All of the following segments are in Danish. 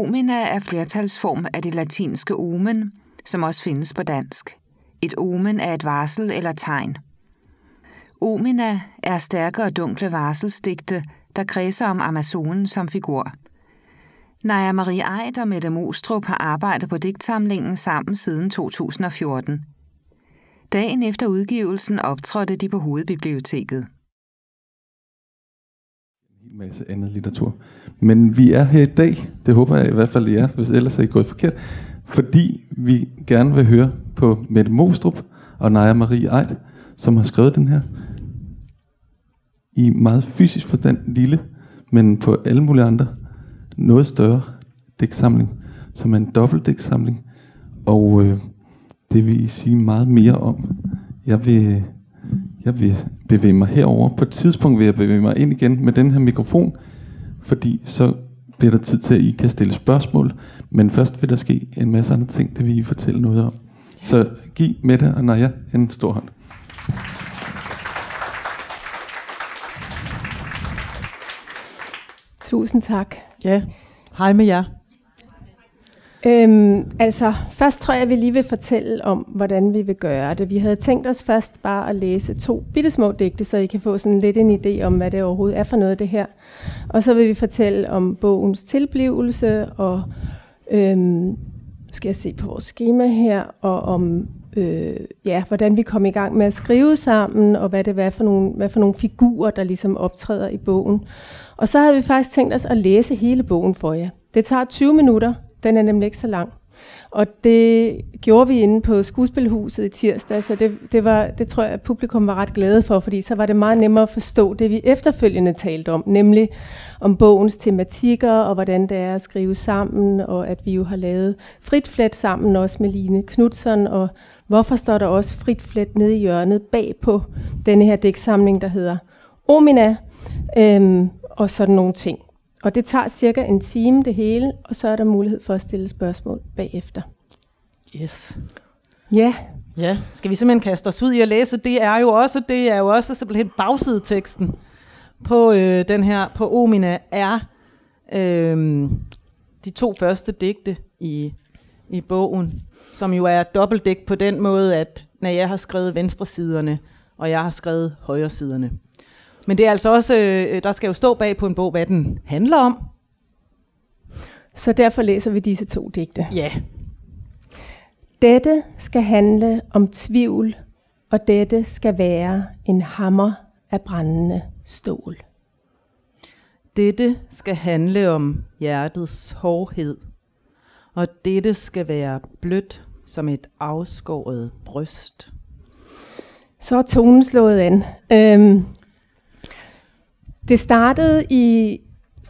Omina er flertalsform af det latinske omen, som også findes på dansk. Et omen er et varsel eller tegn. Omina er stærke og dunkle varselsdigte, der kredser om Amazonen som figur. Naja Marie Eid og Mette Mostrup har arbejdet på digtsamlingen sammen siden 2014. Dagen efter udgivelsen optrådte de på Hovedbiblioteket. Masse andet litteratur. Men vi er her i dag, det håber jeg i hvert fald, I er, hvis ellers er I gået forkert, fordi vi gerne vil høre på Mette Mostrup og Naja Marie Eid, som har skrevet den her i meget fysisk forstand lille, men på alle mulige andre noget større dæksamling, som er en dobbelt dæksamling. og øh, det vil I sige meget mere om. Jeg vil, jeg vil bevæge mig herover. På et tidspunkt vil jeg bevæge mig ind igen med den her mikrofon, fordi så bliver der tid til, at I kan stille spørgsmål, men først vil der ske en masse andre ting, det vil I fortælle noget om. Så giv Mette og Naja en stor hånd. Tusind tak. Ja, hej med jer. Øhm, altså, først tror jeg, at vi lige vil fortælle om, hvordan vi vil gøre det. Vi havde tænkt os først bare at læse to bittesmå digte, så I kan få sådan lidt en idé om, hvad det overhovedet er for noget, det her. Og så vil vi fortælle om bogens tilblivelse, og øhm, skal jeg se på vores schema her, og om øh, ja, hvordan vi kom i gang med at skrive sammen, og hvad det var for nogle, hvad for nogle figurer, der ligesom optræder i bogen. Og så havde vi faktisk tænkt os at læse hele bogen for jer. Det tager 20 minutter, den er nemlig ikke så lang. Og det gjorde vi inde på skuespilhuset i tirsdag, så det, det, var, det tror jeg, at publikum var ret glade for, fordi så var det meget nemmere at forstå det, vi efterfølgende talte om, nemlig om bogens tematikker, og hvordan det er at skrive sammen, og at vi jo har lavet fritflet sammen også med Line Knudsen, og hvorfor står der også fritflet nede i hjørnet bag på denne her dæksamling, der hedder Omina, øhm, og sådan nogle ting. Og det tager cirka en time det hele, og så er der mulighed for at stille spørgsmål bagefter. Yes. Ja. Ja, skal vi simpelthen kaste os ud i at læse? Det er jo også, det er jo også simpelthen bagsideteksten på øh, den her, på Omina, er øh, de to første digte i, i bogen, som jo er dobbeltdigt på den måde, at når jeg har skrevet venstresiderne, og jeg har skrevet højresiderne. Men det er altså også, øh, der skal jo stå bag på en bog, hvad den handler om. Så derfor læser vi disse to digte. Ja. Dette skal handle om tvivl, og dette skal være en hammer af brændende stål. Dette skal handle om hjertets hårdhed, og dette skal være blødt som et afskåret bryst. Så er tonen slået an. Øhm, det startede i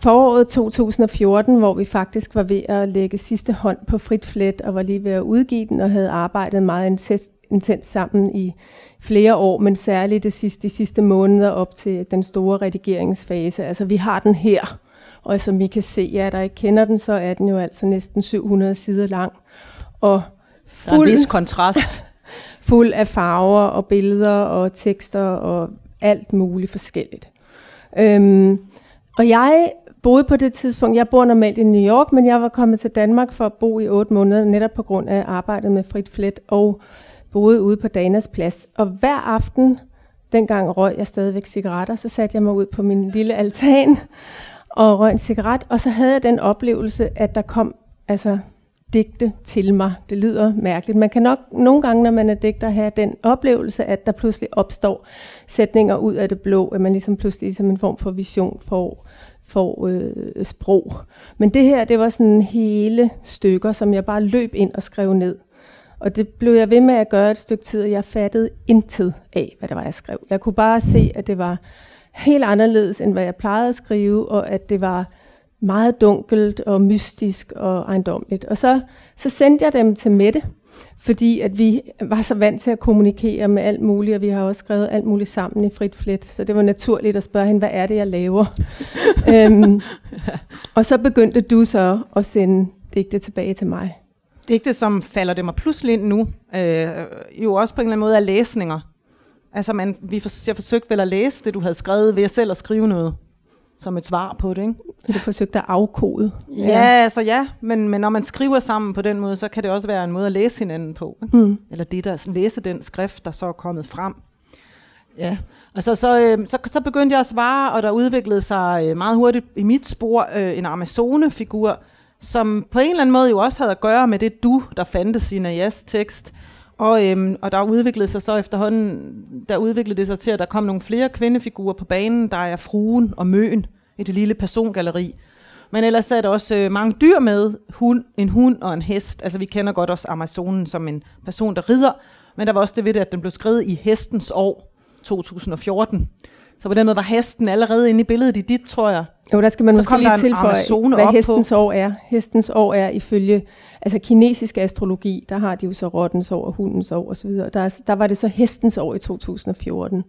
foråret 2014, hvor vi faktisk var ved at lægge sidste hånd på Frit Flet, og var lige ved at udgive den, og havde arbejdet meget intens sammen i flere år, men særligt det sidste, de sidste måneder op til den store redigeringsfase. Altså vi har den her, og som vi kan se, ja, der ikke kender den, så er den jo altså næsten 700 sider lang. Og fuld, der er en vis kontrast. fuld af farver og billeder og tekster og alt muligt forskelligt. Øhm, og jeg boede på det tidspunkt, jeg bor normalt i New York, men jeg var kommet til Danmark for at bo i otte måneder, netop på grund af arbejdet med Frit Flet, og boede ude på Danas Plads. Og hver aften, dengang røg jeg stadigvæk cigaretter, så satte jeg mig ud på min lille altan og røg en cigaret, og så havde jeg den oplevelse, at der kom altså digte til mig. Det lyder mærkeligt. Man kan nok nogle gange, når man er digter, have den oplevelse, at der pludselig opstår sætninger ud af det blå, at man ligesom pludselig som en form for vision får, får øh, sprog. Men det her, det var sådan hele stykker, som jeg bare løb ind og skrev ned. Og det blev jeg ved med at gøre et stykke tid, og jeg fattede intet af, hvad det var, jeg skrev. Jeg kunne bare se, at det var helt anderledes, end hvad jeg plejede at skrive, og at det var meget dunkelt og mystisk og ejendomligt. Og så, så sendte jeg dem til Mette, fordi at vi var så vant til at kommunikere med alt muligt, og vi har også skrevet alt muligt sammen i frit flet, så det var naturligt at spørge hende, hvad er det, jeg laver? øhm, og så begyndte du så at sende digte tilbage til mig. Digte, som falder det mig pludselig ind nu, øh, jo også på en eller anden måde er læsninger. Altså, man, vi for, jeg forsøgte vel at læse det, du havde skrevet, ved at selv at skrive noget. Som et svar på det. Ikke? Du forsøgte at afkode. Ja, ja altså ja, men, men når man skriver sammen på den måde, så kan det også være en måde at læse hinanden på. Ikke? Mm. Eller det der, læse den skrift, der så er kommet frem. Ja, og så, så, øh, så, så begyndte jeg at svare, og der udviklede sig øh, meget hurtigt i mit spor øh, en Amazone-figur, som på en eller anden måde jo også havde at gøre med det du, der fandtes i Najas tekst. Og, øhm, og der udviklede sig så efterhånden, der udviklede det sig til, at der kom nogle flere kvindefigurer på banen. Der er fruen og møen i det lille persongalleri. Men ellers er der også øh, mange dyr med. Hund, en hund og en hest. Altså vi kender godt også Amazonen som en person, der rider. Men der var også det ved det, at den blev skrevet i hestens år 2014. Så på den måde var hesten allerede inde i billedet i dit, tror jeg. Jo, der skal man Så måske lige tilføje, hvad hestens år er. Hestens år er ifølge altså kinesisk astrologi, der har de jo så rottens år og hundens år osv. Der, der var det så hestens år i 2014.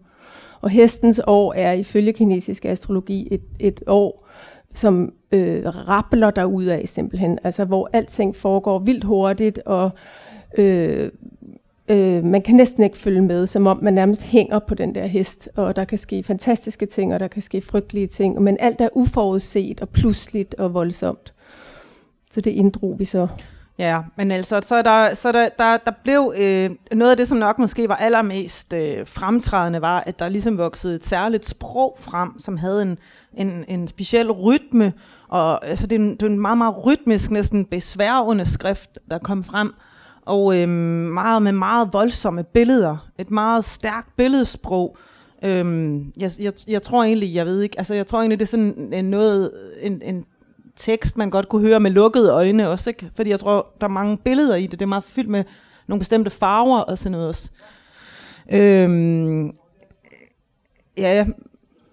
Og hestens år er ifølge kinesisk astrologi et, et år, som øh, rappler der ud af simpelthen. Altså hvor alting foregår vildt hurtigt, og øh, øh, man kan næsten ikke følge med, som om man nærmest hænger på den der hest, og der kan ske fantastiske ting, og der kan ske frygtelige ting, men alt er uforudset og pludseligt og voldsomt. Så det inddrog vi så. Ja, men altså, så, der, så der, der, der blev øh, noget af det, som nok måske var allermest øh, fremtrædende, var, at der ligesom voksede et særligt sprog frem, som havde en, en, en speciel rytme, og altså, det, er en, det er en meget, meget rytmisk, næsten besværgende skrift, der kom frem, og øh, meget med meget voldsomme billeder, et meget stærkt billedsprog. Øhm, jeg, jeg, jeg tror egentlig, jeg ved ikke, altså jeg tror egentlig, det er sådan en, noget, en, en tekst, man godt kunne høre med lukkede øjne også, ikke? Fordi jeg tror, der er mange billeder i det. Det er meget fyldt med nogle bestemte farver og sådan noget også. Øhm, ja,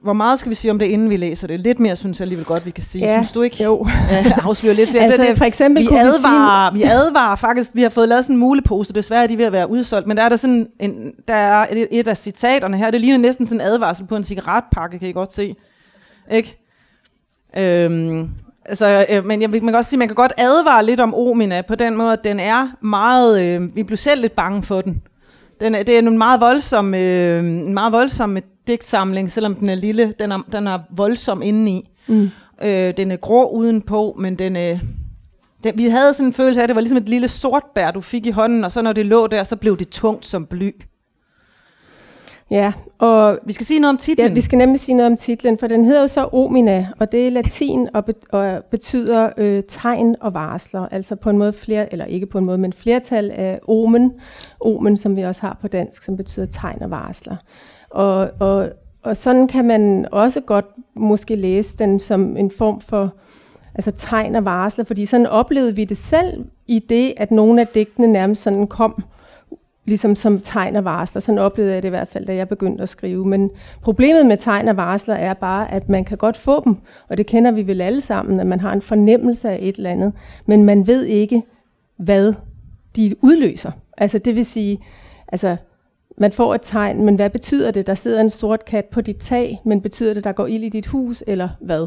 hvor meget skal vi sige om det, inden vi læser det? Lidt mere, synes jeg alligevel godt, vi kan sige. Ja, synes du ikke? Jo. Ja, afsløre lidt altså det, det, for eksempel vi kunne vi sige... advarer, vi advarer faktisk, vi har fået lavet sådan en mulepose, desværre er de ved at være udsolgt, men der er der sådan en, der er et, et af citaterne her, det ligner næsten sådan en advarsel på en cigaretpakke, kan I godt se. Ikke? Øhm, altså, øh, men jeg, man kan også sige, man kan godt advare lidt om Omina på den måde, at den er meget, øh, vi blev selv lidt bange for den. den er, det er en meget voldsom, øh, en meget voldsom digtsamling, selvom den er lille, den er, den er voldsom indeni. Mm. Øh, den er grå udenpå, men den er... Den, vi havde sådan en følelse af, at det var ligesom et lille sortbær, du fik i hånden, og så når det lå der, så blev det tungt som bly. Ja, og Vi skal sige noget om titlen. Ja, vi skal nemlig sige noget om titlen, for den hedder jo så Omina, og det er latin og, be- og betyder øh, tegn og varsler, altså på en måde flere, eller ikke på en måde, men flertal af omen, omen, som vi også har på dansk, som betyder tegn og varsler. Og, og, og sådan kan man også godt måske læse den som en form for altså tegn og varsler, fordi sådan oplevede vi det selv i det, at nogle af digtene nærmest sådan kom ligesom som tegn og varsler. Sådan oplevede jeg det i hvert fald, da jeg begyndte at skrive. Men problemet med tegn og varsler er bare, at man kan godt få dem, og det kender vi vel alle sammen, at man har en fornemmelse af et eller andet, men man ved ikke, hvad de udløser. Altså det vil sige, altså man får et tegn, men hvad betyder det? Der sidder en sort kat på dit tag, men betyder det, der går ild i dit hus, eller hvad?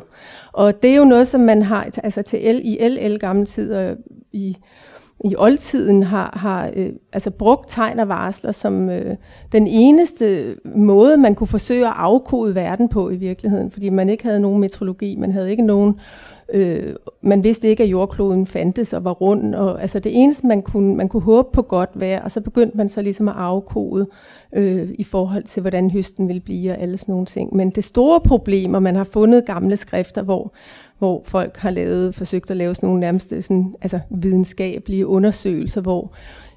Og det er jo noget, som man har, altså til L, i LL gamle tider, i i oldtiden har, har øh, altså brugt tegn og varsler som øh, den eneste måde, man kunne forsøge at afkode verden på i virkeligheden, fordi man ikke havde nogen metrologi, man havde ikke nogen, øh, man vidste ikke, at jordkloden fandtes og var rund, og altså det eneste, man kunne, man kunne håbe på godt vejr, og så begyndte man så ligesom at afkode øh, i forhold til, hvordan høsten ville blive og alle sådan nogle ting. Men det store problem, og man har fundet gamle skrifter, hvor hvor folk har lavet, forsøgt at lave sådan nogle nærmest øh, sådan, altså videnskabelige undersøgelser, hvor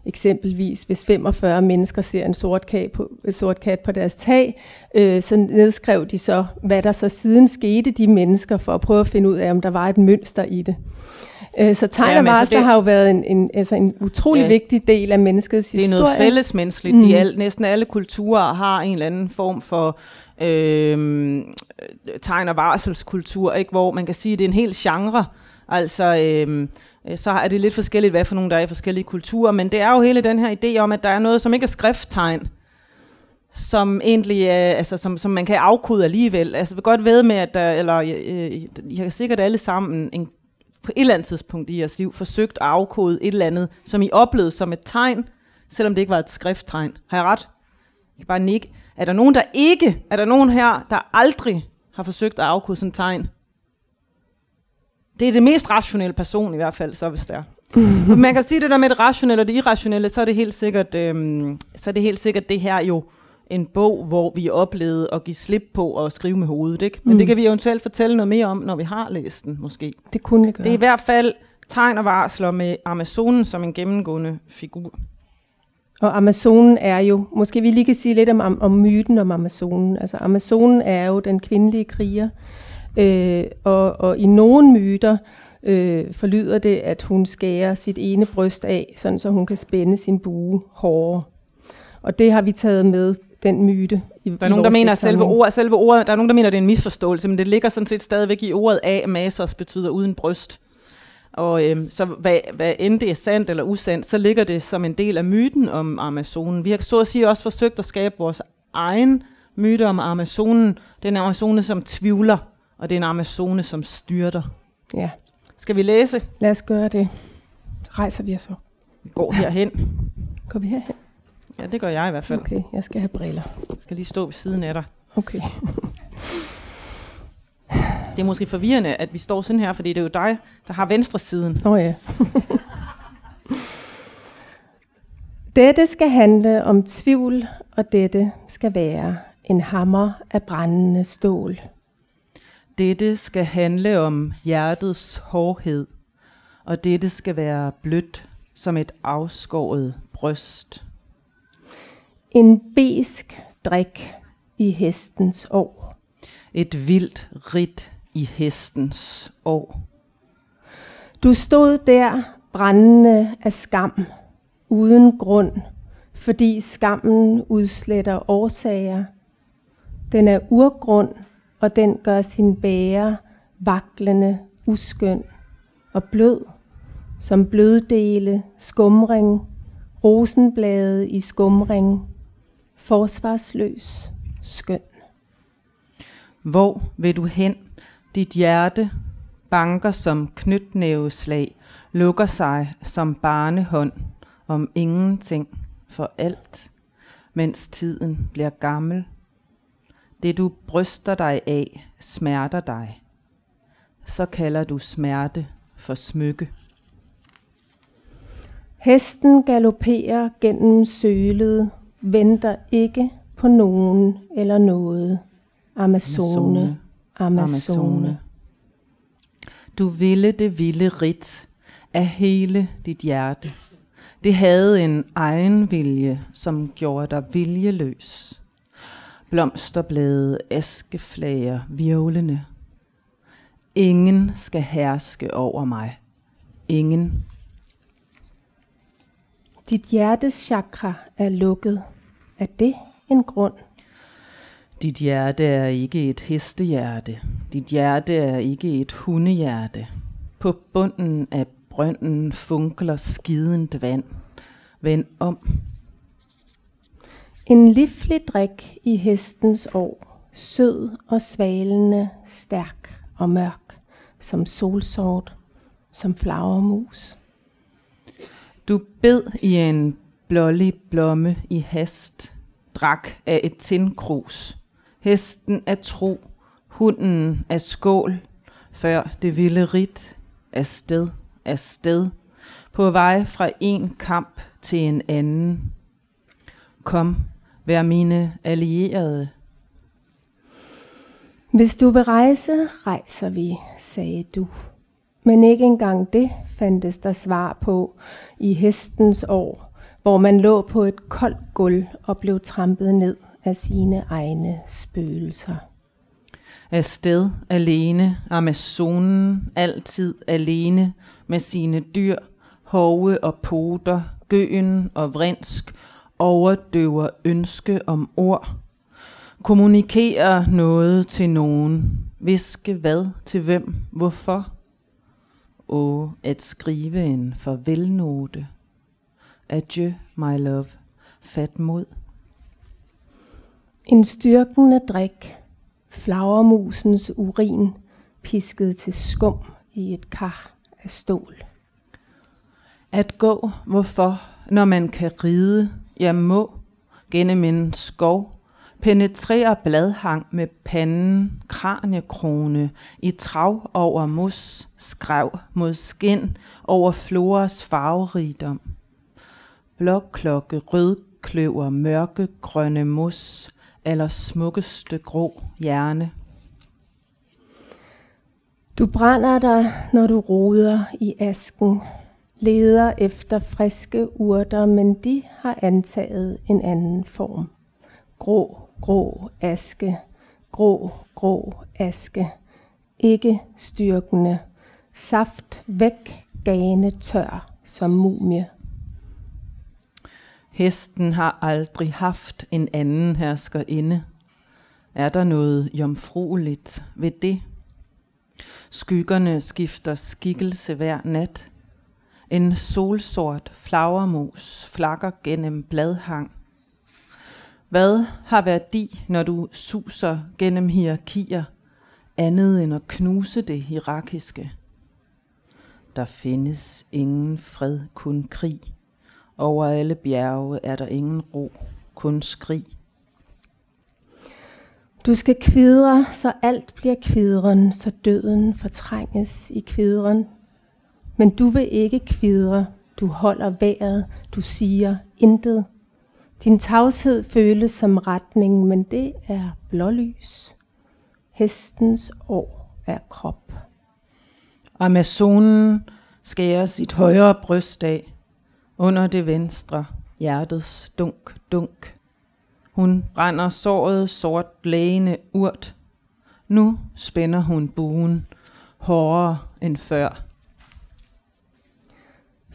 eksempelvis hvis 45 mennesker ser en sort kat på, en sort kat på deres tag, øh, så nedskrev de så, hvad der så siden skete de mennesker, for at prøve at finde ud af, om der var et mønster i det. Øh, så tegn og Jamen, altså, varsler det- har jo været en, en, altså en utrolig Ja. vigtig del af menneskets Det er historie. noget fællesmenneskeligt. Mm. Mm. De al, næsten alle kulturer har en eller anden form for øh, tegn- og varselskultur, ikke? hvor man kan sige, at det er en hel genre. Altså, øh, så er det lidt forskelligt, hvad for nogle der er i forskellige kulturer, men det er jo hele den her idé om, at der er noget, som ikke er skrifttegn, som egentlig er, altså, som, som man kan afkode alligevel. Altså, jeg vil godt ved med, at der, eller øh, I har sikkert alle sammen en, på et eller andet tidspunkt i jeres liv forsøgt at afkode et eller andet, som I oplevede som et tegn, selvom det ikke var et skrifttegn. Har jeg ret? Jeg kan bare nikke. Er der nogen, der ikke, er der nogen her, der aldrig har forsøgt at afkode sådan tegn. Det er det mest rationelle person i hvert fald, så hvis det er. Man kan sige det der med det rationelle og det irrationelle, så er det helt sikkert, øhm, så er det helt sikkert det her jo en bog, hvor vi oplevede at give slip på at skrive med hovedet. Ikke? Men mm. det kan vi eventuelt fortælle noget mere om, når vi har læst den måske. Det kunne vi gøre. Det er i hvert fald tegn og varsler med Amazonen som en gennemgående figur. Og Amazonen er jo, måske vi lige kan sige lidt om, om, om myten om Amazonen. Altså Amazonen er jo den kvindelige kriger, øh, og, og i nogle myter øh, forlyder det, at hun skærer sit ene bryst af, sådan så hun kan spænde sin bue hårdere. Og det har vi taget med den myte. I, der er nogen, der mener, at selve ordet, selve ordet, der er nogen, der mener, det er en misforståelse, men det ligger sådan set stadigvæk i ordet af, masos betyder uden bryst. Og øhm, så hvad, hvad end det er sandt eller usandt, så ligger det som en del af myten om Amazonen. Vi har så at sige også forsøgt at skabe vores egen myte om Amazonen. Det er en Amazone, som tvivler, og det er en Amazone, som styrter. Ja. Skal vi læse? Lad os gøre det. Rejser vi os så. Vi går herhen. Går vi herhen? Ja, det gør jeg i hvert fald. Okay, jeg skal have briller. Jeg skal lige stå ved siden af dig. Okay. Det er måske forvirrende, at vi står sådan her, fordi det er jo dig, der har venstre siden. Åh oh, ja. dette skal handle om tvivl, og dette skal være en hammer af brændende stål. Dette skal handle om hjertets hårdhed, og dette skal være blødt som et afskåret bryst. En besk drik i hestens år. Et vildt rit i hestens år. Du stod der brændende af skam, uden grund, fordi skammen udsletter årsager. Den er urgrund, og den gør sin bære vaklende, uskøn og blød, som bløddele, skumring, rosenblade i skumring, forsvarsløs, skøn. Hvor vil du hen? Dit hjerte banker som knytnæveslag, lukker sig som barnehånd om ingenting for alt, mens tiden bliver gammel. Det du bryster dig af, smerter dig. Så kalder du smerte for smykke. Hesten galopperer gennem sølet, venter ikke på nogen eller noget. Amazone, Amazone. Amazone. Du ville det vilde rit af hele dit hjerte. Det havde en egen vilje, som gjorde dig viljeløs. Blomsterblade, askeflager, virvlende. Ingen skal herske over mig. Ingen. Dit hjertes chakra er lukket. Er det en grund? Dit hjerte er ikke et hestehjerte. Dit hjerte er ikke et hundehjerte. På bunden af brønden funkler skidende vand. Vend om. En livlig drik i hestens år, sød og svalende, stærk og mørk, som solsort, som flagermus. Du bed i en blålig blomme i hast, drak af et tindkrus. Hesten er tro, hunden er skål, før det vilde rit er sted, er sted, på vej fra en kamp til en anden. Kom, vær mine allierede. Hvis du vil rejse, rejser vi, sagde du. Men ikke engang det fandtes der svar på i hestens år, hvor man lå på et koldt gulv og blev trampet ned af sine egne spøgelser. Afsted alene, Amazonen, altid alene med sine dyr, hove og poter, gøen og vrinsk, overdøver ønske om ord. Kommunikerer noget til nogen. Viske hvad til hvem, hvorfor. Og at skrive en farvelnote. Adieu, my love. Fat mod. En styrkende drik, flagermusens urin, pisket til skum i et kar af stål. At gå, hvorfor, når man kan ride, jeg må, gennem en skov, penetrerer bladhang med panden, kranekrone, i trav over mos, skrav mod skin, over floras farverigdom. Blokklokke, rødkløver, mørke, grønne mos, eller smukkeste grå hjerne. Du brænder dig, når du roder i asken, leder efter friske urter, men de har antaget en anden form. Grå, grå aske, grå, grå aske, ikke styrkende, saft væk, gane tør som mumie. Hesten har aldrig haft en anden hersker inde. Er der noget jomfrueligt ved det? Skyggerne skifter skikkelse hver nat. En solsort flagermus flakker gennem bladhang. Hvad har værdi, når du suser gennem hierarkier, andet end at knuse det hierarkiske? Der findes ingen fred, kun krig. Over alle bjerge er der ingen ro, kun skrig. Du skal kvidre, så alt bliver kvidren, så døden fortrænges i kvidren. Men du vil ikke kvidre, du holder vejret, du siger intet. Din tavshed føles som retning, men det er blålys. Hestens år er krop. Amazonen skærer sit højre bryst af, under det venstre hjertets dunk, dunk. Hun brænder såret sort lægende urt. Nu spænder hun buen hårdere end før.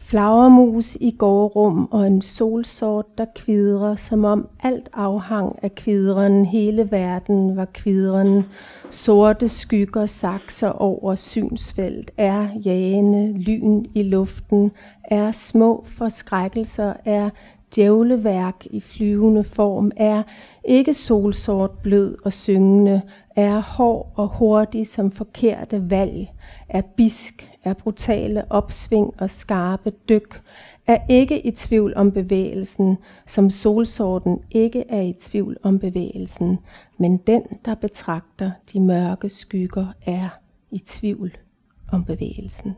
Flagermus i gårdrum og en solsort, der kvidrer, som om alt afhang af kvidren, hele verden var kvidren. Sorte skygger sakser over synsfelt, er jagende, lyn i luften, er små forskrækkelser, er djævleværk i flyvende form, er ikke solsort, blød og syngende, er hård og hurtig som forkerte valg, er bisk, er brutale opsving og skarpe dyk, er ikke i tvivl om bevægelsen, som solsorten ikke er i tvivl om bevægelsen, men den, der betragter de mørke skygger, er i tvivl om bevægelsen.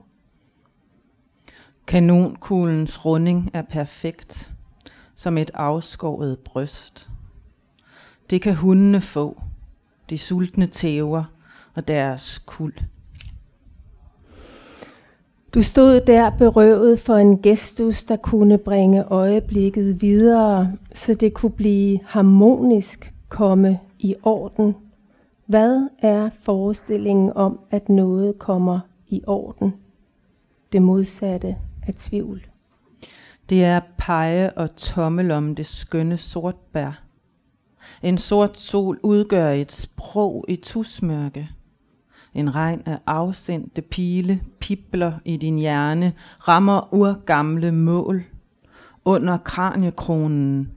Kanonkuglens runding er perfekt, som et afskåret bryst. Det kan hundene få, de sultne tæver og deres kuld. Du stod der berøvet for en gestus, der kunne bringe øjeblikket videre, så det kunne blive harmonisk, komme i orden. Hvad er forestillingen om, at noget kommer i orden? Det modsatte af tvivl. Det er pege og tommel om det skønne sortbær. En sort sol udgør et sprog i tusmørke. En regn af afsendte pile pipler i din hjerne, rammer urgamle mål. Under kraniekronen,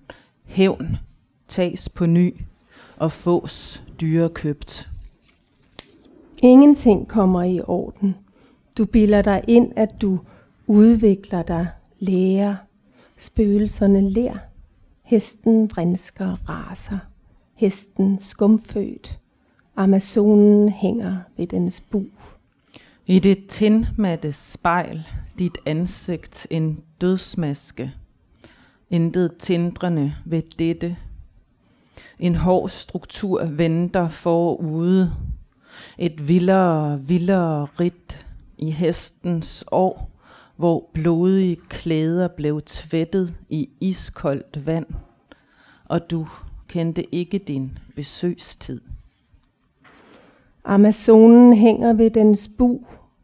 hævn, tages på ny og fås dyrekøbt. Ingenting kommer i orden. Du bilder dig ind, at du udvikler dig, lærer. Spøgelserne ler. Hesten vrinsker raser. Hesten skumfødt. Amazonen hænger ved dens bu. I det tindmatte spejl, dit ansigt en dødsmaske. Intet tindrende ved dette. En hård struktur venter forude. Et vildere, vildere rit i hestens år, hvor blodige klæder blev tvættet i iskoldt vand, og du kendte ikke din besøgstid. Amazonen hænger ved dens bu,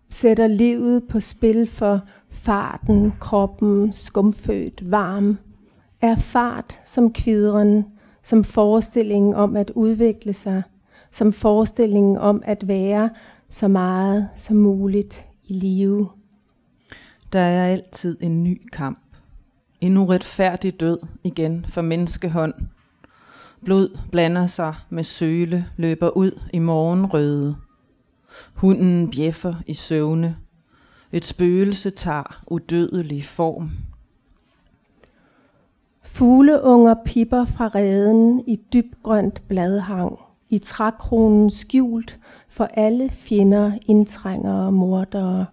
sætter livet på spil for farten, kroppen, skumfødt, varm. Er fart som kvideren, som forestillingen om at udvikle sig, som forestillingen om at være så meget som muligt i live. Der er altid en ny kamp. En uretfærdig død igen for menneskehånd. Blod blander sig med søle, løber ud i morgenrøde. Hunden bjeffer i søvne. Et spøgelse tager udødelig form. Fugleunger pipper fra reden i dybgrønt bladhang, i trækronen skjult for alle fjender, indtrængere og mordere.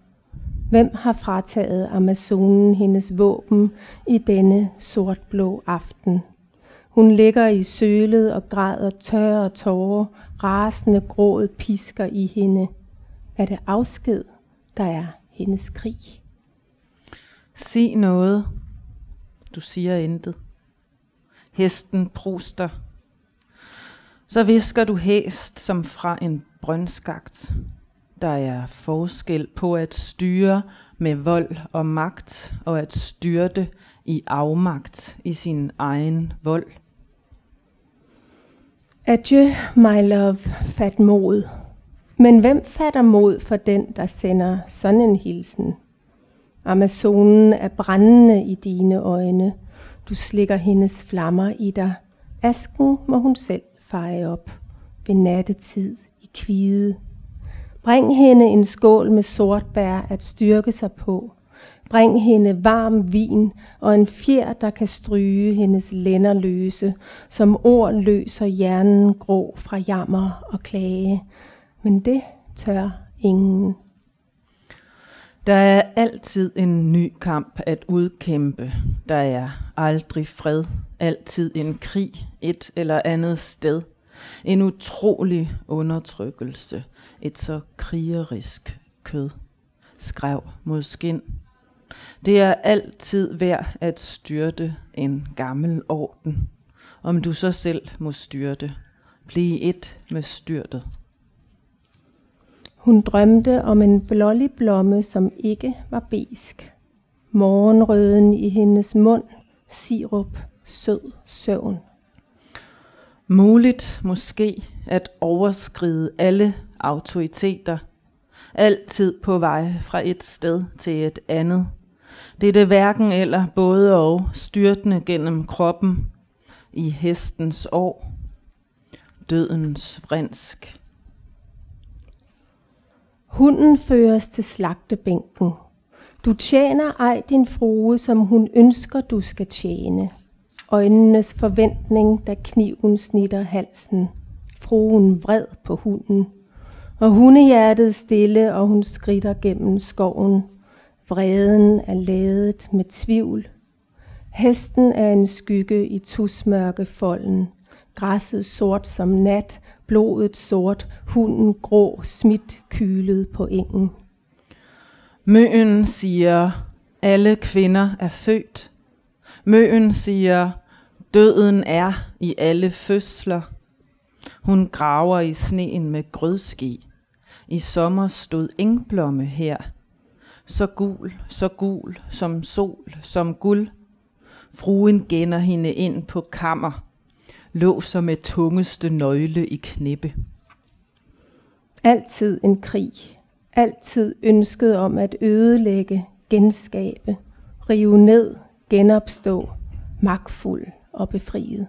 Hvem har frataget Amazonen hendes våben i denne sortblå aften? Hun ligger i sølet og græder tørre tårer, rasende gråd pisker i hende. Er det afsked, der er hendes krig? Sig noget. Du siger intet. Hesten pruster. Så visker du hæst som fra en brøndskagt. Der er forskel på at styre med vold og magt, og at styrte i afmagt i sin egen vold. Adieu, my love, fat mod. Men hvem fatter mod for den, der sender sådan en hilsen? Amazonen er brændende i dine øjne. Du slikker hendes flammer i dig. Asken må hun selv feje op ved nattetid i kvide. Bring hende en skål med sortbær at styrke sig på. Bring hende varm vin og en fjer, der kan stryge hendes lænder løse, som ord løser hjernen grå fra jammer og klage. Men det tør ingen. Der er altid en ny kamp at udkæmpe. Der er aldrig fred. Altid en krig et eller andet sted. En utrolig undertrykkelse. Et så krigerisk kød. Skrev mod skin. Det er altid værd at styrte en gammel orden. Om du så selv må styrte. Bliv et med styrtet. Hun drømte om en blålig blomme, som ikke var besk. Morgenrøden i hendes mund, sirup, sød søvn. Muligt måske at overskride alle autoriteter. Altid på vej fra et sted til et andet. Det er det hverken eller både og styrtende gennem kroppen i hestens år. Dødens vrinsk. Hunden føres til slagtebænken. Du tjener ej din frue, som hun ønsker, du skal tjene. Øjnenes forventning, da kniven snitter halsen. Fruen vred på hunden. Og hundehjertet stille, og hun skrider gennem skoven. Vreden er ladet med tvivl. Hesten er en skygge i tusmørke folden. Græsset sort som nat, blodet sort, hunden grå, smidt kylet på engen. Møen siger, alle kvinder er født. Møen siger, døden er i alle fødsler. Hun graver i sneen med grødski. I sommer stod engblomme her. Så gul, så gul, som sol, som guld. Fruen gænder hende ind på kammer låser med tungeste nøgle i knippe. Altid en krig. Altid ønsket om at ødelægge, genskabe, rive ned, genopstå, magtfuld og befriet.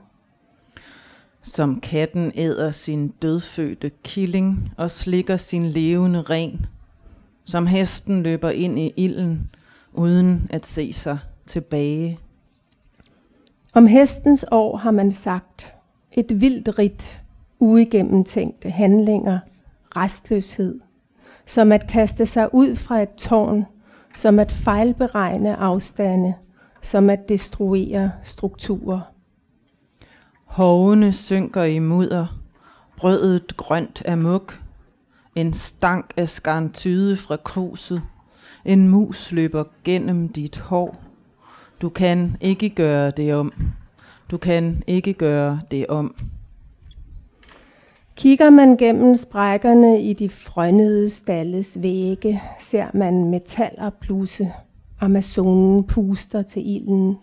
Som katten æder sin dødfødte killing og slikker sin levende ren. Som hesten løber ind i ilden, uden at se sig tilbage. Om hestens år har man sagt, et vildt rit, uigennemtænkte handlinger, restløshed, som at kaste sig ud fra et tårn, som at fejlberegne afstande, som at destruere strukturer. Hovene synker i mudder, brødet grønt af muk, en stank af skarntyde fra kruset, en mus løber gennem dit hår. Du kan ikke gøre det om. Du kan ikke gøre det om. Kigger man gennem sprækkerne i de frønnede stalles vægge, ser man metaller bluse. Amazonen puster til ilden.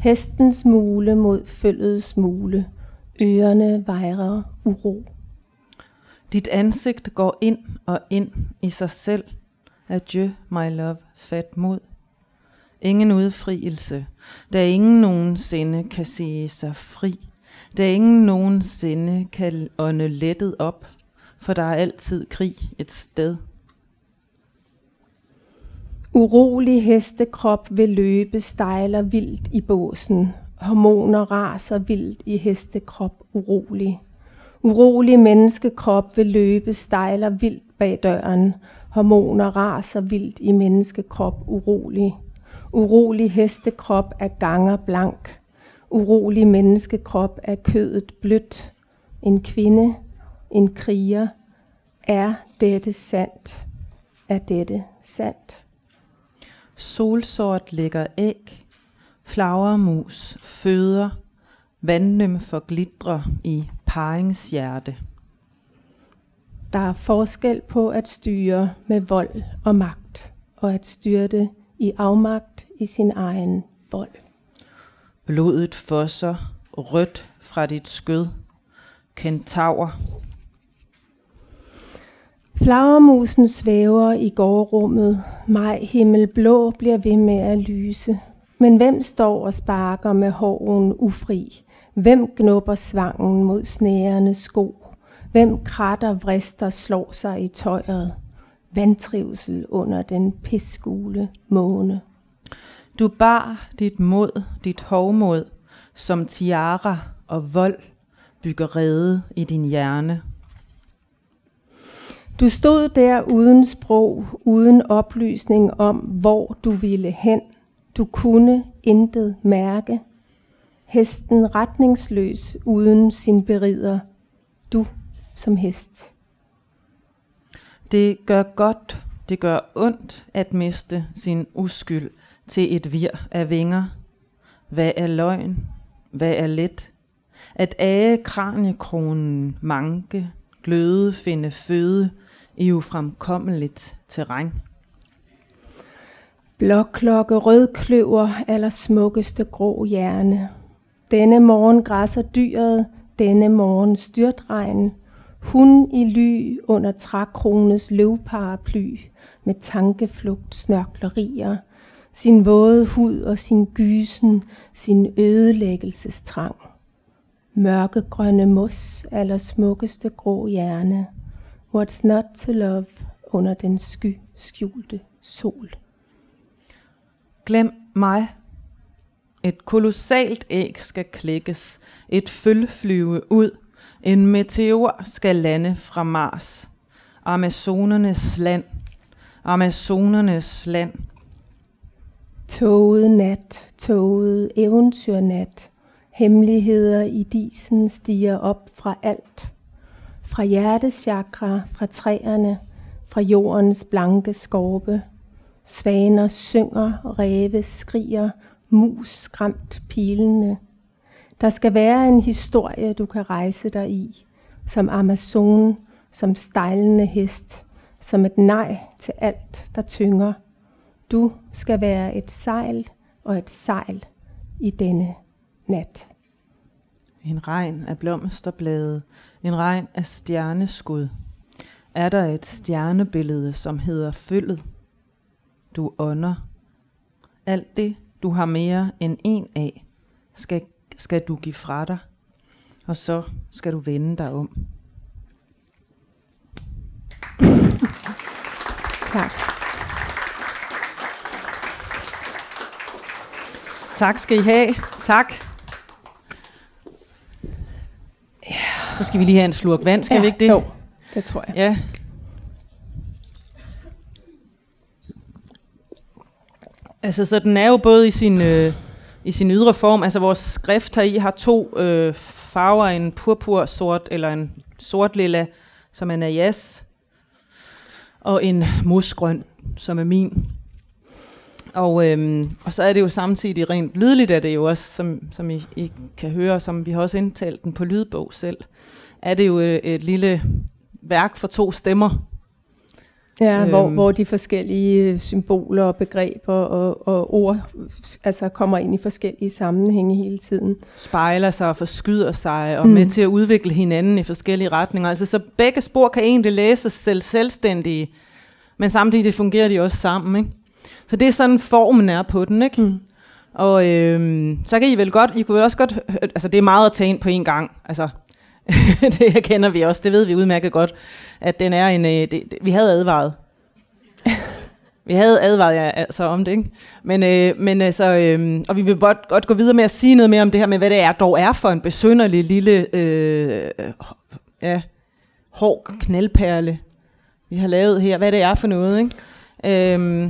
Hestens mule mod følget mule. Ørerne vejrer uro. Dit ansigt går ind og ind i sig selv. Adieu, my love, fat mod. Ingen udfrielse, da ingen nogensinde kan se sig fri, da ingen nogensinde kan ånde lettet op, for der er altid krig et sted. Urolig hestekrop vil løbe stejler vildt i båsen, Hormoner raser vildt i hestekrop urolig. Urolig menneskekrop vil løbe stejler vildt bag døren. Hormoner raser vildt i menneskekrop urolig. Urolig hestekrop er ganger blank. Urolig menneskekrop er kødet blødt. En kvinde, en kriger. Er dette sandt? Er dette sandt? Solsort lægger æg. Flagermus føder. Vandnymfer glitrer i paringshjerte. Der er forskel på at styre med vold og magt, og at styrte i afmagt i sin egen vold. Blodet fosser rødt fra dit skød. Kentaur. Flagermusen svæver i gårdrummet. Maj himmelblå bliver ved med at lyse. Men hvem står og sparker med håren ufri? Hvem knupper svangen mod snærende sko? Hvem kratter, vrister, slår sig i tøjet? Vandtrivsel under den pisgule måne. Du bar dit mod, dit hovmod, som tiara og vold bygger rede i din hjerne. Du stod der uden sprog, uden oplysning om, hvor du ville hen. Du kunne intet mærke. Hesten retningsløs uden sin berider. Du som hest. Det gør godt, det gør ondt at miste sin uskyld til et vir af vinger. Hvad er løgn? Hvad er let? At age kraniekronen manke, gløde finde føde i ufremkommeligt terræn. Blokklokke, rødkløver, aller smukkeste grå hjerne. Denne morgen græsser dyret, denne morgen styrtregnen. Hun i ly under trækrones løvparaply med tankeflugt snørklerier. Sin våde hud og sin gysen, sin ødelæggelsestrang. Mørkegrønne mos, aller smukkeste grå hjerne. What's not to love under den sky skjulte sol. Glem mig. Et kolossalt æg skal klækkes. Et føl flyve ud. En meteor skal lande fra Mars. Amazonernes land. Amazonernes land. Tåget nat, tåget eventyrnat. Hemmeligheder i disen stiger op fra alt. Fra hjertechakra, fra træerne, fra jordens blanke skorpe. Svaner synger, ræve skriger, mus skræmt pilene. Der skal være en historie, du kan rejse dig i, som Amazon, som stejlende hest, som et nej til alt, der tynger. Du skal være et sejl og et sejl i denne nat. En regn af blomsterblade, en regn af stjerneskud. Er der et stjernebillede, som hedder følget? Du ånder. Alt det, du har mere end en af, skal, skal du give fra dig, og så skal du vende dig om. Tak. Tak skal I have. Tak. Så skal vi lige have en slurk vand, skal ja, vi ikke det? Jo, det tror jeg. Ja. Altså, så den er jo både i sin, øh, i sin ydre form, altså vores skrift her i har to øh, farver, en purpur sort eller en sort lilla, som er najas, og en musgrøn, som er min. Og, øhm, og så er det jo samtidig rent lydligt, er det jo også, som, som I, I kan høre, som vi har også indtalt den på lydbog selv, er det jo et, et lille værk for to stemmer. Ja, øhm. hvor, hvor de forskellige symboler og begreber og, og ord altså kommer ind i forskellige sammenhænge hele tiden. Spejler sig og forskyder sig og mm. med til at udvikle hinanden i forskellige retninger. Altså så begge spor kan egentlig læses selv selvstændige, men samtidig fungerer de også sammen, ikke? Så det er sådan formen er på den, ikke? Mm. Og øhm, så kan I vel godt, I kunne vel også godt, altså det er meget at tage ind på en gang, altså det kender vi også, det ved vi udmærket godt, at den er en, øh, det, det, vi havde advaret. Vi havde advaret jer altså om det, ikke? Men, øh, men altså, øh, øhm, og vi vil godt, godt gå videre med at sige noget mere om det her med, hvad det er, dog er for en besynderlig lille, øh, ja, hård knaldperle, vi har lavet her. Hvad det er for noget, ikke? Øh,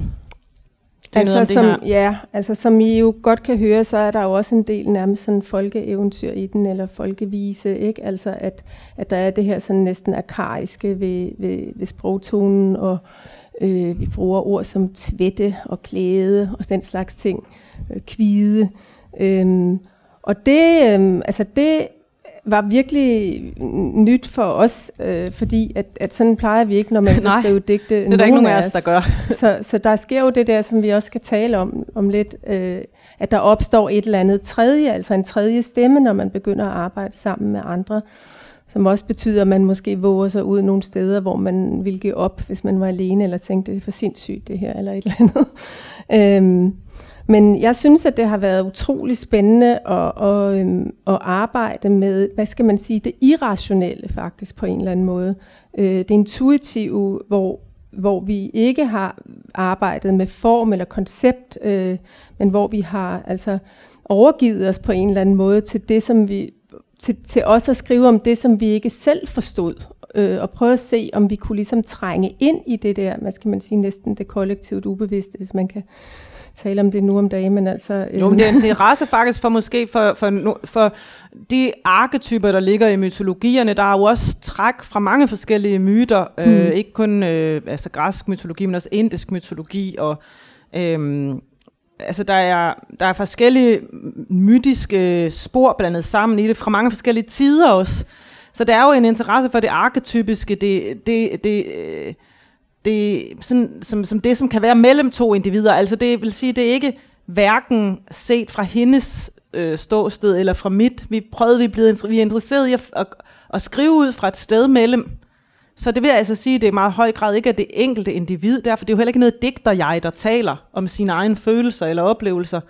altså, noget som, det Ja, altså som I jo godt kan høre, så er der jo også en del nærmest sådan folkeeventyr i den, eller folkevise, ikke? Altså at, at der er det her sådan næsten arkaiske ved, ved, ved sprogtonen, og øh, vi bruger ord som tvætte og klæde og den slags ting, øh, kvide. Øhm, og det, øh, altså det var virkelig nyt for os, øh, fordi at, at sådan plejer vi ikke, når man Nej, skrive digte. det er der ikke nogen af os, der gør. så, så der sker jo det der, som vi også skal tale om, om lidt, øh, at der opstår et eller andet tredje, altså en tredje stemme, når man begynder at arbejde sammen med andre, som også betyder, at man måske våger sig ud nogle steder, hvor man ville give op, hvis man var alene, eller tænkte, det er for sindssygt det her, eller et eller andet. øhm, men jeg synes, at det har været utrolig spændende at, at, øhm, at arbejde med, hvad skal man sige, det irrationelle faktisk på en eller anden måde. Øh, det intuitive, hvor, hvor vi ikke har arbejdet med form eller koncept, øh, men hvor vi har altså overgivet os på en eller anden måde til det, som vi til, til os at skrive om det, som vi ikke selv forstod, øh, og prøve at se, om vi kunne ligesom trænge ind i det der, hvad skal man sige, næsten det kollektivt ubevidste, hvis man kan tale om det nu om dagen, men altså... Øh. Jo, men det er en interesse faktisk for måske for, for, for de arketyper, der ligger i mytologierne. Der er jo også træk fra mange forskellige myter, øh, mm. øh, ikke kun øh, altså græsk mytologi, men også indisk mytologi, og øh, altså der er, der er forskellige mytiske spor blandet sammen i det, fra mange forskellige tider også. Så der er jo en interesse for det arketypiske, det, det, det, øh, det, sådan, som, som det, som kan være mellem to individer. Altså det vil sige, det er ikke hverken set fra hendes øh, ståsted eller fra mit. Vi prøvede, vi blevet, vi er interesseret i at, at, at skrive ud fra et sted mellem. Så det vil altså sige, at det er meget høj grad ikke er det enkelte individ, derfor det er jo heller ikke noget digter jeg, der taler om sine egne følelser eller oplevelser.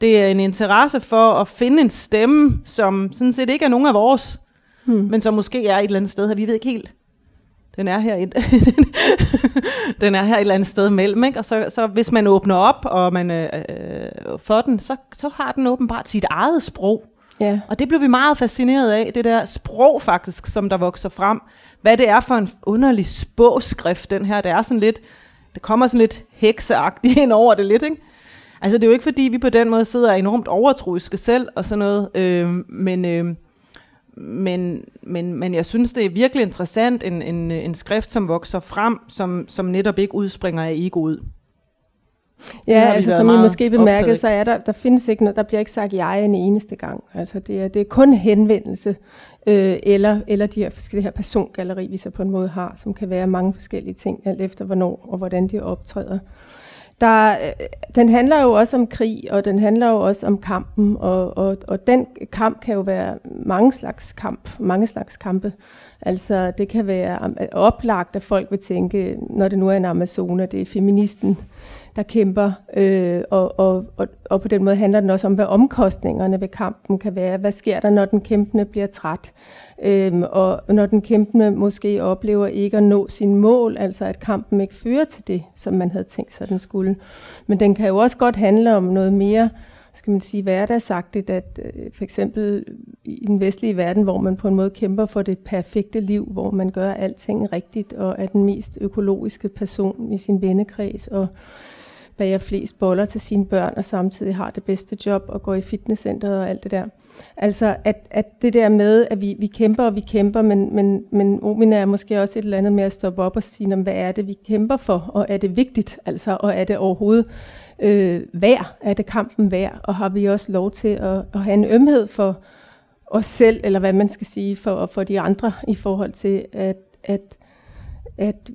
Det er en interesse for at finde en stemme, som sådan set ikke er nogen af vores, hmm. men som måske er et eller andet sted her. Vi ved ikke helt, den er her et, den er her et eller andet sted mellem, ikke? Og så, så hvis man åbner op, og man øh, øh, får den, så, så har den åbenbart sit eget sprog. Ja. Og det blev vi meget fascineret af, det der sprog faktisk, som der vokser frem. Hvad det er for en underlig spåskrift, den her. Det er sådan lidt, det kommer sådan lidt hekseagtigt ind over det lidt, ikke? Altså det er jo ikke fordi, vi på den måde sidder enormt overtroiske selv og sådan noget, øh, men... Øh, men, men, men jeg synes, det er virkelig interessant, en, en, en skrift, som vokser frem, som, som netop ikke udspringer af egoet. Ja, altså som I måske bemærkede, så er der, der findes ikke noget, der bliver ikke sagt jeg en eneste gang. Altså det er, det er kun henvendelse, øh, eller, eller de her forskellige her persongalleri, vi så på en måde har, som kan være mange forskellige ting, alt efter hvornår og hvordan de optræder. Der, øh, den handler jo også om krig, og den handler jo også om kampen, og, og, og den kamp kan jo være mange slags kamp, mange slags kampe. Altså det kan være øh, oplagt, at folk vil tænke, når det nu er en Amazone, det er feministen, der kæmper, øh, og, og, og, og på den måde handler den også om, hvad omkostningerne ved kampen kan være. Hvad sker der, når den kæmpende bliver træt? Øhm, og når den kæmpende måske oplever ikke at nå sin mål, altså at kampen ikke fører til det, som man havde tænkt sig, den skulle. Men den kan jo også godt handle om noget mere, skal man sige, hverdagsagtigt, at øh, for eksempel i den vestlige verden, hvor man på en måde kæmper for det perfekte liv, hvor man gør alting rigtigt og er den mest økologiske person i sin vennekreds og bager flest boller til sine børn og samtidig har det bedste job og går i fitnesscenteret og alt det der. Altså at, at det der med, at vi, vi kæmper og vi kæmper, men, men, men Omina er måske også et eller andet med at stoppe op og sige, hvad er det, vi kæmper for, og er det vigtigt, altså, og er det overhovedet øh, værd, er det kampen værd, og har vi også lov til at, at have en ømhed for os selv, eller hvad man skal sige, for, for de andre, i forhold til at, at, at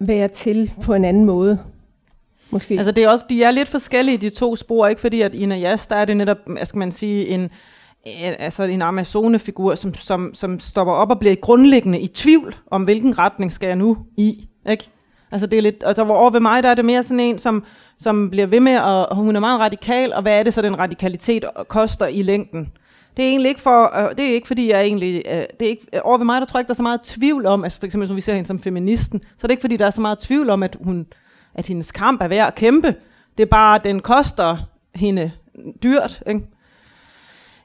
være til på en anden måde. Måske. Altså det er også, de er lidt forskellige, de to spor, ikke fordi at i Najas, der er det netop, hvad skal man sige, en, altså en Amazone-figur, som, som, som stopper op og bliver grundlæggende i tvivl om, hvilken retning skal jeg nu i, ikke? Altså det er lidt, altså over ved mig, der er det mere sådan en, som, som bliver ved med, at, og hun er meget radikal, og hvad er det så, den radikalitet koster i længden? Det er egentlig ikke for, øh, det er ikke fordi jeg egentlig, øh, det er ikke, over ved mig, der tror jeg ikke, der er så meget tvivl om, altså for eksempel, som vi ser hende som feministen, så er det ikke fordi, der er så meget tvivl om, at hun, at hendes kamp er værd at kæmpe. Det er bare, at den koster hende dyrt. Ikke?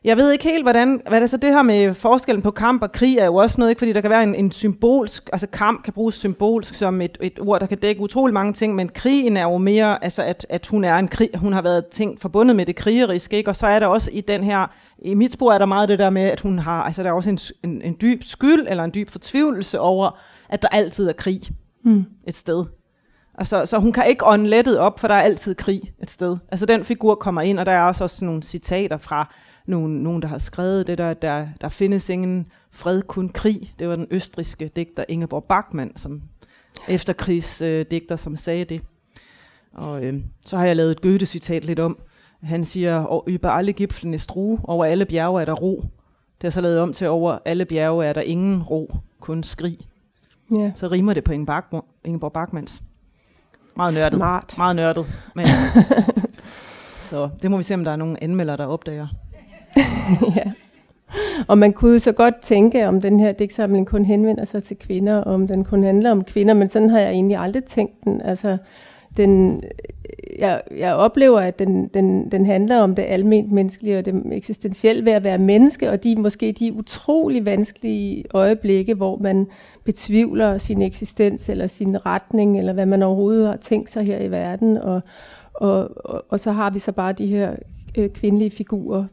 Jeg ved ikke helt, hvordan, hvad det er så det her med forskellen på kamp og krig er jo også noget, ikke? fordi der kan være en, en symbolsk, altså kamp kan bruges symbolsk som et, et ord, der kan dække utrolig mange ting, men krigen er jo mere, altså at, at hun er en krig, hun har været ting forbundet med det krigeriske, ikke? og så er der også i den her, i mit spor er der meget det der med, at hun har, altså der er også en, en, en dyb skyld, eller en dyb fortvivlelse over, at der altid er krig mm. et sted. Altså, så hun kan ikke ånde lettet op, for der er altid krig et sted. Altså den figur kommer ind, og der er også, også nogle citater fra nogen, nogen der har skrevet det der, der, der findes ingen fred, kun krig. Det var den østriske digter Ingeborg Bachmann, som efterkrigsdigter, øh, som sagde det. Og øh, så har jeg lavet et Goethe-citat lidt om. Han siger, über alle Gipfeln ist Ruhe, over alle bjerge er der ro. Det er så lavet om til, over alle bjerge er der ingen ro, kun skrig. Ja. Så rimer det på Ingeborg Bachmanns. Meget nørdet. Smart. Meget nørdet. Men, så det må vi se, om der er nogen anmeldere, der opdager. ja. Og man kunne så godt tænke, om den her digtsamling kun henvender sig til kvinder, og om den kun handler om kvinder, men sådan har jeg egentlig aldrig tænkt den. Altså, den, jeg, jeg oplever, at den, den, den handler om det alment menneskelige og det eksistentielle ved at være menneske, og de måske de utrolig vanskelige øjeblikke, hvor man betvivler sin eksistens eller sin retning, eller hvad man overhovedet har tænkt sig her i verden. Og, og, og, og så har vi så bare de her øh, kvindelige figurer.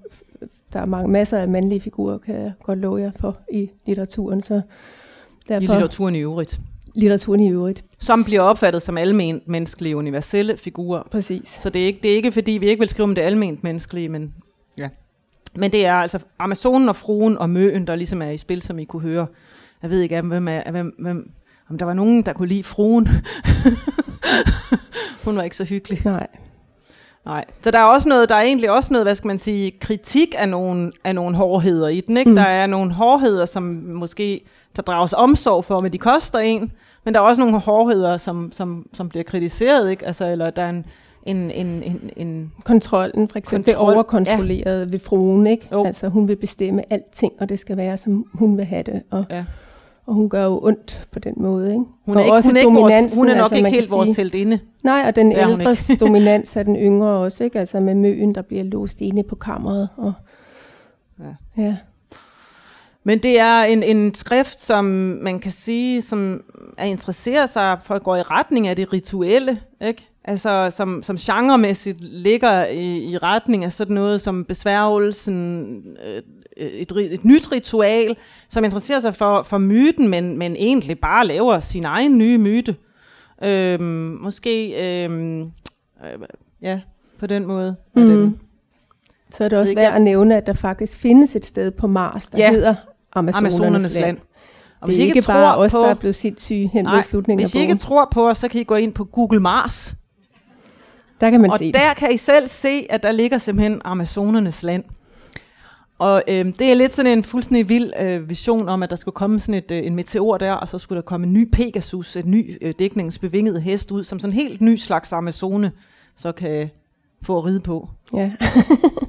Der er mange, masser af mandlige figurer, kan jeg godt love jer for i litteraturen. Så derfor, I litteraturen i øvrigt litteraturen i øvrigt. Som bliver opfattet som alment menneskelige universelle figurer. Præcis. Så det er, ikke, det er ikke fordi, vi ikke vil skrive om det alment menneskelige, men, ja. men det er altså Amazonen og fruen og møen, der ligesom er i spil, som I kunne høre. Jeg ved ikke, hvem er, hvem, hvem, om der var nogen, der kunne lide fruen. Hun var ikke så hyggelig. Nej. Nej, så der er også noget, der er egentlig også noget, hvad skal man sige, kritik af nogle, af nogle hårdheder i den, ikke? Mm. Der er nogle hårdheder, som måske der drages omsorg for, men de koster en, men der er også nogle hårdheder, som, som, som bliver kritiseret, ikke? Altså, eller der er en, en, en, en, en Kontrollen, for eksempel, kontrol, det overkontrollerede ja. ved fruen, ikke? Jo. Altså, hun vil bestemme alting, og det skal være, som hun vil have det, og, ja. og hun gør jo ondt på den måde, ikke? Hun er, ikke, også hun er, ikke vores, hun er nok altså, ikke helt vores heldinde. Nej, og den ældres dominans er den yngre også, ikke? Altså med møen, der bliver låst inde på kammeret, og ja. ja. Men det er en, en skrift, som man kan sige, som er interesseret sig for at gå i retning af det rituelle, ikke? Altså, som, som genremæssigt ligger i, i retning af sådan noget som besværgelsen, øh, et, et nyt ritual, som interesserer sig for, for myten, men, men egentlig bare laver sin egen nye myte. Øhm, måske, øhm, øh, ja, på den måde. Mm. Den, så er det også værd at nævne, at der faktisk findes et sted på Mars, der ja. hedder Amazonernes, Amazonernes land. land. Og det er ikke, ikke bare os, på, der er blevet sindssyge hen ved slutningen Hvis I ikke tror på os, så kan I gå ind på Google Mars. Der kan man og se der det. kan I selv se, at der ligger simpelthen Amazonernes land. Og øh, det er lidt sådan en fuldstændig vild øh, vision om, at der skulle komme sådan et, øh, en meteor der, og så skulle der komme en ny Pegasus, et ny øh, dækningsbevingede hest ud, som sådan en helt ny slags Amazone, så kan få at ride på. Ja.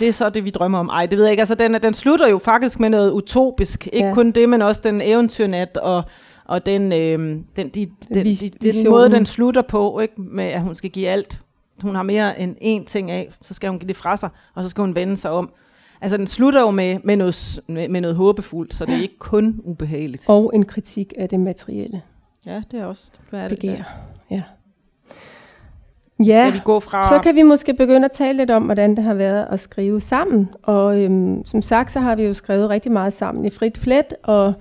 Det er så det, vi drømmer om. Ej, det ved jeg ikke. Altså, den, den slutter jo faktisk med noget utopisk. Ikke ja. kun det, men også den eventyrnat og, og den, øh, den, de, den, de, den måde, den slutter på, ikke? med at hun skal give alt. Hun har mere end én ting af, så skal hun give det fra sig, og så skal hun vende sig om. Altså, den slutter jo med, med, noget, med, med noget håbefuldt, så det er ikke kun ubehageligt. Og en kritik af det materielle. Ja, det er også. Hvad er det? Begær. Ja. Ja, Skal vi gå fra... så kan vi måske begynde at tale lidt om, hvordan det har været at skrive sammen. Og øhm, som sagt, så har vi jo skrevet rigtig meget sammen i Frit Flet, og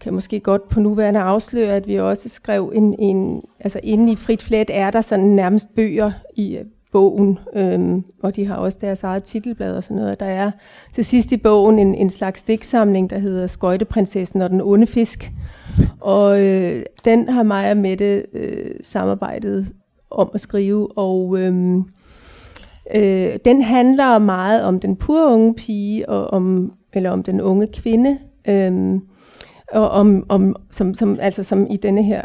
kan måske godt på nuværende afsløre, at vi også skrev en, en altså inde i Frit Flet er der sådan nærmest bøger i øh, bogen, øhm, og de har også deres eget titelblad og sådan noget. Der er til sidst i bogen en, en slags digtsamling, der hedder Skøjteprinsessen og den onde fisk. Og øh, den har mig og Mette øh, samarbejdet om at skrive, og øhm, øh, den handler meget om den pure unge pige, og om, eller om den unge kvinde, øhm, og om, om som, som, altså som i denne her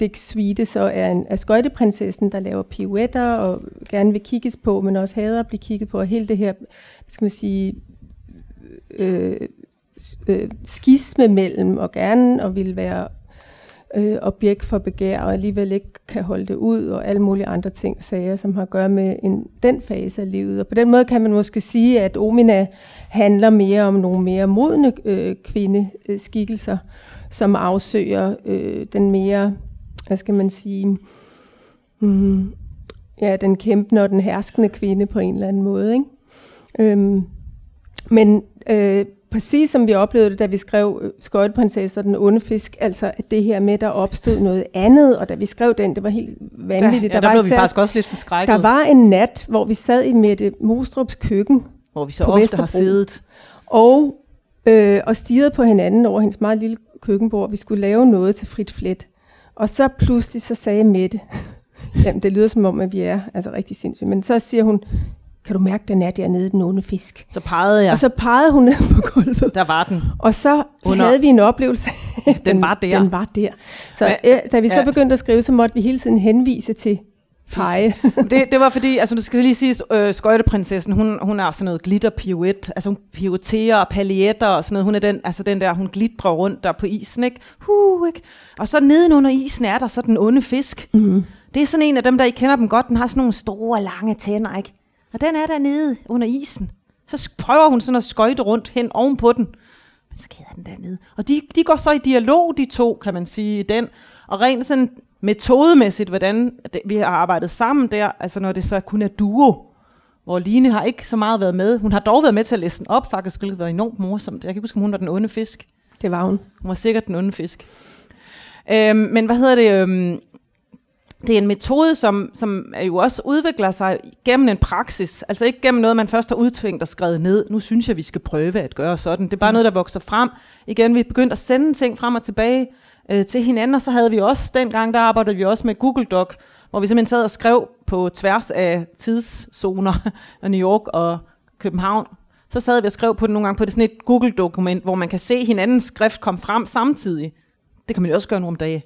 Dick Svite så er en er skøjteprinsessen, der laver pirouetter, og gerne vil kigges på, men også hader at blive kigget på, og hele det her, skal man sige, øh, øh, skisme mellem, og gerne og vil være øh, objekt for begær, og alligevel ikke kan holde det ud, og alle mulige andre ting, sager, som har at gøre med en, den fase af livet. Og på den måde kan man måske sige, at Omina handler mere om nogle mere modne øh, kvindeskikkelser, som afsøger øh, den mere, hvad skal man sige, mm, ja, den kæmpende og den herskende kvinde på en eller anden måde. Ikke? Øhm, men øh, præcis som vi oplevede det, da vi skrev øh, Skøjteprinsesser den onde fisk, altså at det her med, der opstod noget andet, og da vi skrev den, det var helt vanvittigt. Ja, ja, der, der blev vi faktisk også lidt forskrækket. Der var en nat, hvor vi sad i Mette Mostrups køkken Hvor vi så ofte Vesterbro, har siddet. Og, øh, og stirrede på hinanden over hendes meget lille køkkenbord. Vi skulle lave noget til frit flet. Og så pludselig så sagde Mette, jamen det lyder som om, at vi er altså rigtig sindssygt, men så siger hun, kan du mærke, den er dernede, den onde fisk? Så pegede jeg. Og så pegede hun ned på gulvet. Der var den. Og så Under... havde vi en oplevelse den, den var der. Den var der. Så ja, da vi så ja. begyndte at skrive, så måtte vi hele tiden henvise til feje. det, det var fordi, altså du skal lige sige, øh, skøjteprinsessen, hun, hun er sådan noget glitter pirouette, altså hun pirouetterer og paljetter og sådan noget, hun er den, altså den der, hun glitrer rundt der på isen, ikke? Huh, ikke? Og så nedenunder isen er der så den onde fisk. Mm-hmm. Det er sådan en af dem, der I kender dem godt, den har sådan nogle store, lange tænder, ikke? Og den er der nede under isen. Så prøver hun sådan at skøjte rundt hen ovenpå den. Men så keder den dernede. Og de, de går så i dialog, de to, kan man sige, den. Og rent sådan metodemæssigt, hvordan det, vi har arbejdet sammen der, altså når det så kun er duo, hvor Line har ikke så meget været med. Hun har dog været med til at læse den op, faktisk, hvilket var enormt morsomt. Jeg kan ikke huske, om hun var den onde fisk. Det var hun. Hun var sikkert den onde fisk. Øhm, men hvad hedder det? Øhm, det er en metode, som, som jo også udvikler sig gennem en praksis. Altså ikke gennem noget, man først har udtvingt og skrevet ned. Nu synes jeg, vi skal prøve at gøre sådan. Det er bare mm. noget, der vokser frem. Igen, vi begyndte at sende ting frem og tilbage øh, til hinanden, og så havde vi også, dengang der arbejdede vi også med Google Doc, hvor vi simpelthen sad og skrev på tværs af tidszoner af New York og København. Så sad vi og skrev på det nogle gange på det sådan et Google-dokument, hvor man kan se hinandens skrift komme frem samtidig. Det kan man jo også gøre nu om dagen.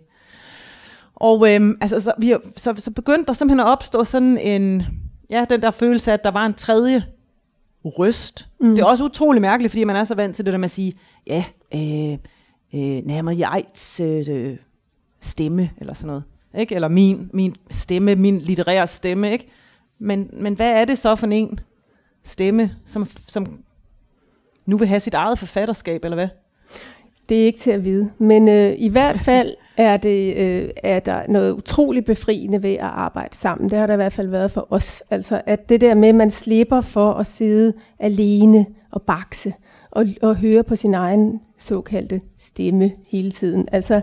Og øhm, altså, så, vi, så, så begyndte der simpelthen at opstå sådan en, ja, den der følelse af, at der var en tredje røst. Mm. Det er også utrolig mærkeligt, fordi man er så vant til det der med at sige, ja, øh, øh, nærmere Jejts øh, stemme, eller sådan noget. Ikke? Eller min, min stemme, min litterære stemme. Ikke? Men, men hvad er det så for en stemme, som, som nu vil have sit eget forfatterskab, eller hvad? Det er ikke til at vide. Men øh, i hvert fald er, det, øh, er der noget utroligt befriende ved at arbejde sammen. Det har der i hvert fald været for os. Altså at det der med, at man slipper for at sidde alene og bakse og, og høre på sin egen såkaldte stemme hele tiden. Altså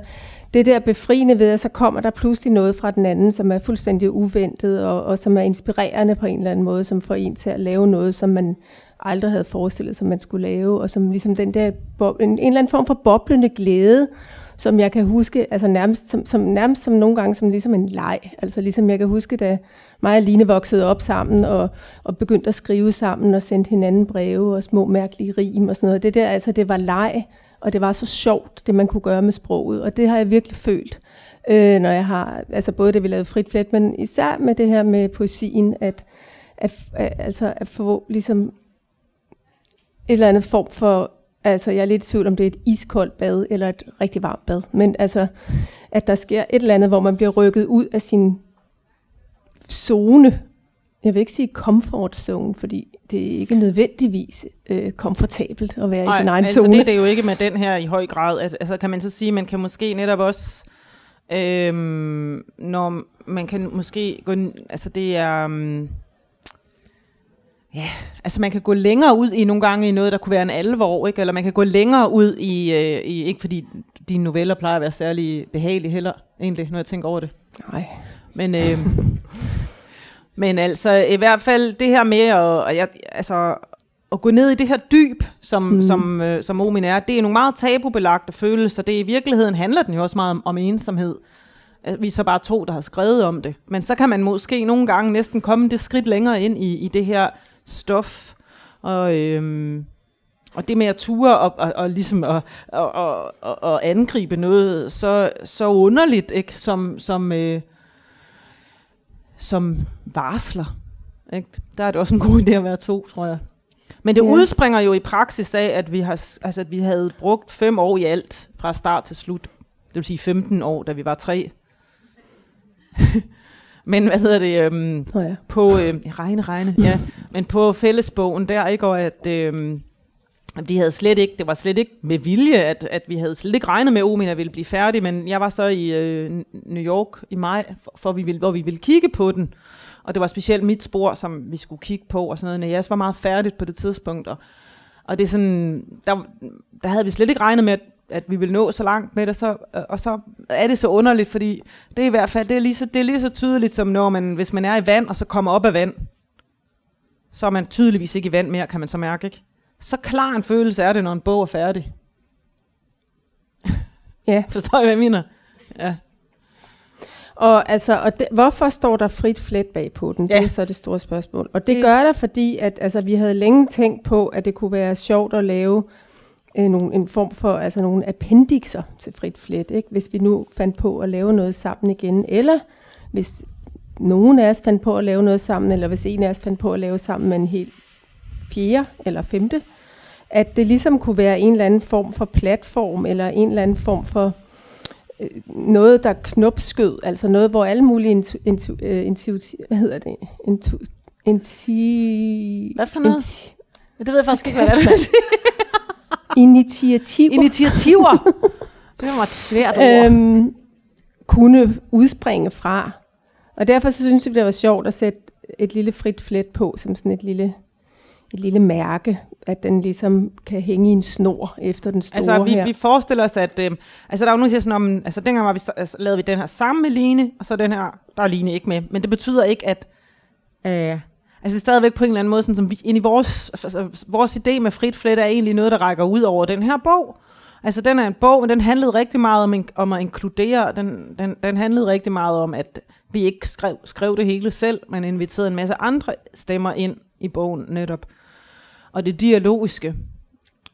det der befriende ved, at så kommer der pludselig noget fra den anden, som er fuldstændig uventet, og, og som er inspirerende på en eller anden måde, som får en til at lave noget, som man aldrig havde forestillet sig, man skulle lave, og som ligesom den der, en, en eller anden form for boblende glæde, som jeg kan huske, altså nærmest som, som, nærmest som nogle gange som ligesom en leg. Altså ligesom jeg kan huske, da mig og Line voksede op sammen og, og begyndte at skrive sammen og sendte hinanden breve og små mærkelige rim og sådan noget. Det der, altså det var leg, og det var så sjovt, det man kunne gøre med sproget, og det har jeg virkelig følt, øh, når jeg har, altså både det vi lavede frit flet, men især med det her med poesien, at, at, at altså at få ligesom et eller andet form for Altså, jeg er lidt i tvivl om, det er et iskoldt bad eller et rigtig varmt bad. Men altså, at der sker et eller andet, hvor man bliver rykket ud af sin zone. Jeg vil ikke sige comfort zone, fordi det er ikke nødvendigvis øh, komfortabelt at være Ej, i sin egen altså zone. det er det jo ikke med den her i høj grad. Altså, altså kan man så sige, man kan måske netop også, øhm, når man kan måske gå, altså det er... Um, Ja, altså man kan gå længere ud i nogle gange i noget, der kunne være en alvor, ikke? eller man kan gå længere ud i, øh, i ikke fordi dine noveller plejer at være særlig behagelige heller, egentlig, når jeg tænker over det. Nej. Men, øh, men altså, i hvert fald det her med at, jeg, altså, at gå ned i det her dyb, som, mm. som, øh, som Omin er, det er nogle meget tabubelagte følelser. Det i virkeligheden handler den jo også meget om, om ensomhed. Vi er så bare to, der har skrevet om det. Men så kan man måske nogle gange næsten komme det skridt længere ind i, i det her stof. Og, øhm, og det med at ture og, og, og ligesom at, og, og, og, og angribe noget så, så underligt, ikke? Som, som, øh, som varsler. Ikke? Der er det også en god idé at være to, tror jeg. Men det ja. udspringer jo i praksis af, at vi, har, altså, at vi havde brugt fem år i alt, fra start til slut, det vil sige 15 år, da vi var tre. Men hvad hedder det? Øhm, Nå ja. på øh, regne, regne, ja. Men på fællesbogen der, ikke, og at øh, vi havde slet ikke, det var slet ikke med vilje, at, at vi havde slet ikke regnet med, at Omina ville blive færdig, men jeg var så i øh, New York i maj, for, for vi ville, hvor vi ville kigge på den, og det var specielt mit spor, som vi skulle kigge på, og sådan noget. Næjas var meget færdigt på det tidspunkt, og, og det er sådan, der, der havde vi slet ikke regnet med, at, at vi ville nå så langt med det, så, og så er det så underligt, fordi det er i hvert fald, det er lige så, det er lige så tydeligt, som når man, hvis man er i vand, og så kommer op af vand, så er man tydeligvis ikke i vand mere, kan man så mærke, ikke? Så klar en følelse er det, når en bog er færdig. Ja. Forstår I, hvad jeg mener? Ja. Og, altså, og det, hvorfor står der frit flet bag på den? Ja. Det er så det store spørgsmål. Og det Det- gør der, fordi at, altså, vi havde længe tænkt på, at det kunne være sjovt at lave øh, nogle, en form for altså, nogle appendixer til frit flet. Ikke? Hvis vi nu fandt på at lave noget sammen igen, eller hvis nogen af os fandt på at lave noget sammen, eller hvis en af os fandt på at lave sammen med en helt fjerde eller femte, at det ligesom kunne være en eller anden form for platform, eller en eller anden form for øh, noget, der knopskød, altså noget, hvor alle mulige intu, intu, øh, intuitiv, hvad hedder det? Intu, inti, Hvad for noget? Inti, Det ved jeg faktisk ikke, hvad det er. initiativer Initiativer. Det var et svært ord. øhm, kunne udspringe fra. Og derfor synes vi, det var sjovt at sætte et lille frit flet på, som sådan et lille, et lille mærke, at den ligesom kan hænge i en snor efter den store Altså, vi, her. vi forestiller os, at... Øh, altså, der er jo nogen, der siger sådan om... Altså, dengang var vi, så- altså, lavede vi den her sammen med Line, og så den her... Der er Line ikke med. Men det betyder ikke, at... Øh, altså, det er stadigvæk på en eller anden måde, sådan som vi... Ind i vores, altså, vores idé med frit flet er egentlig noget, der rækker ud over den her bog. Altså, den er en bog, men den handlede rigtig meget om, om at inkludere. Den, den, den handlede rigtig meget om, at vi ikke skrev, skrev det hele selv, men inviterede en masse andre stemmer ind i bogen netop. Og det dialogiske.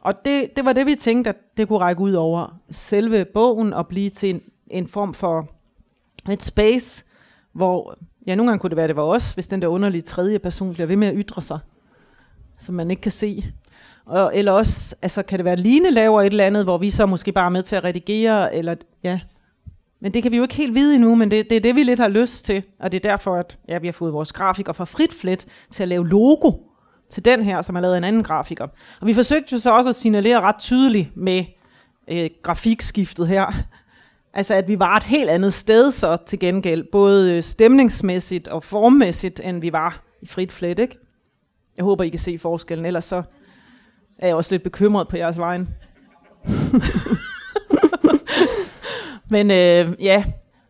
Og det, det var det, vi tænkte, at det kunne række ud over selve bogen og blive til en, en form for et space, hvor, ja, nogle gange kunne det være, at det var os, hvis den der underlige tredje person bliver ved med at ytre sig, som man ikke kan se. Og, eller også, altså kan det være, at Line laver et eller andet, hvor vi så måske bare er med til at redigere, eller ja. Men det kan vi jo ikke helt vide endnu, men det, det er det, vi lidt har lyst til, og det er derfor, at ja, vi har fået vores grafiker fra Fritflet til at lave logo til den her, som er lavet af en anden grafiker. Og vi forsøgte jo så også at signalere ret tydeligt med øh, grafikskiftet her, altså at vi var et helt andet sted så til gengæld, både øh, stemningsmæssigt og formmæssigt, end vi var i Frit Flet, ikke? Jeg håber, I kan se forskellen, ellers så er jeg også lidt bekymret på jeres vejen. Men øh, ja,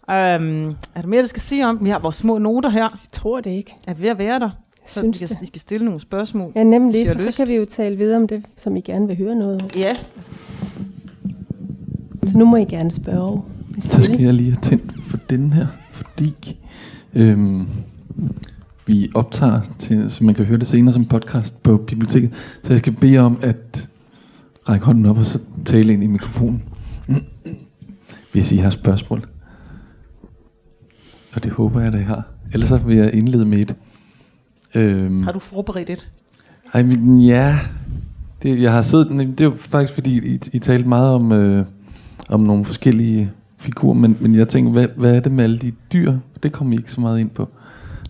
øhm, er der mere, vi skal sige om? Vi har vores små noter her. Jeg tror det ikke. Er vi ved at være der? Jeg Så synes vi kan, I skal stille nogle spørgsmål. Ja, nemlig, så lyst. kan vi jo tale videre om det, som I gerne vil høre noget om. Ja, Så nu må I gerne spørge. Så skal jeg lige have tændt for den her, fordi øhm, vi optager, til, så man kan høre det senere som podcast på biblioteket. Så jeg skal bede om at række hånden op og så tale ind i mikrofonen, hvis I har spørgsmål. Og det håber jeg, at I har. Ellers så vil jeg indlede med et. Øhm, har du forberedt et? ej, men ja, det, jeg har siddet, det er jo faktisk fordi, I, I talte meget om, øh, om nogle forskellige figurer, men, men jeg tænker, hvad, hvad er det med alle de dyr? Det kommer I ikke så meget ind på.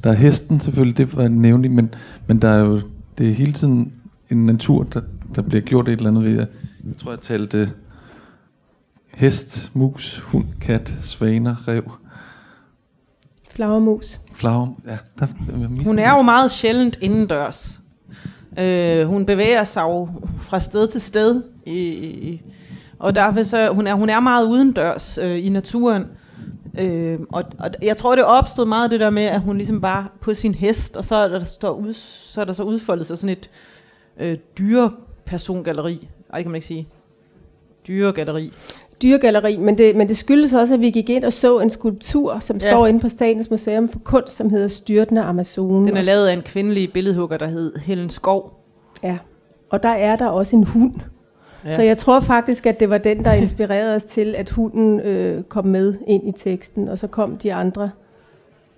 Der er hesten selvfølgelig, det var nævnligt, men, men der er jo, det er hele tiden en natur, der, der bliver gjort et eller andet ved. Jeg, jeg tror, jeg talte hest, mus, hund, kat, svaner, rev, Flagermus. flager. Ja, der, Hun er jo meget sjældent indendørs. Øh, hun bevæger sig jo fra sted til sted. I, i, og derfor så, hun er, hun er meget udendørs øh, i naturen. Øh, og, og jeg tror, det opstod meget det der med, at hun ligesom var på sin hest, og så er der, står ud, så, er der så udfoldet sig sådan et øh, dyrepersongalleri. Ej, kan man ikke sige. Dyregalleri. Dyregalleri, men det, men det skyldes også, at vi gik ind og så en skulptur, som Ja. står inde på Statens Museum for Kunst, som hedder Styrtende Amazon. Den er lavet af en kvindelig billedhugger, der hed Helen Skov. Ja, og der er der også en hund. Ja. Så jeg tror faktisk, at det var den, der inspirerede os til, at hunden øh, kom med ind i teksten, og så kom de andre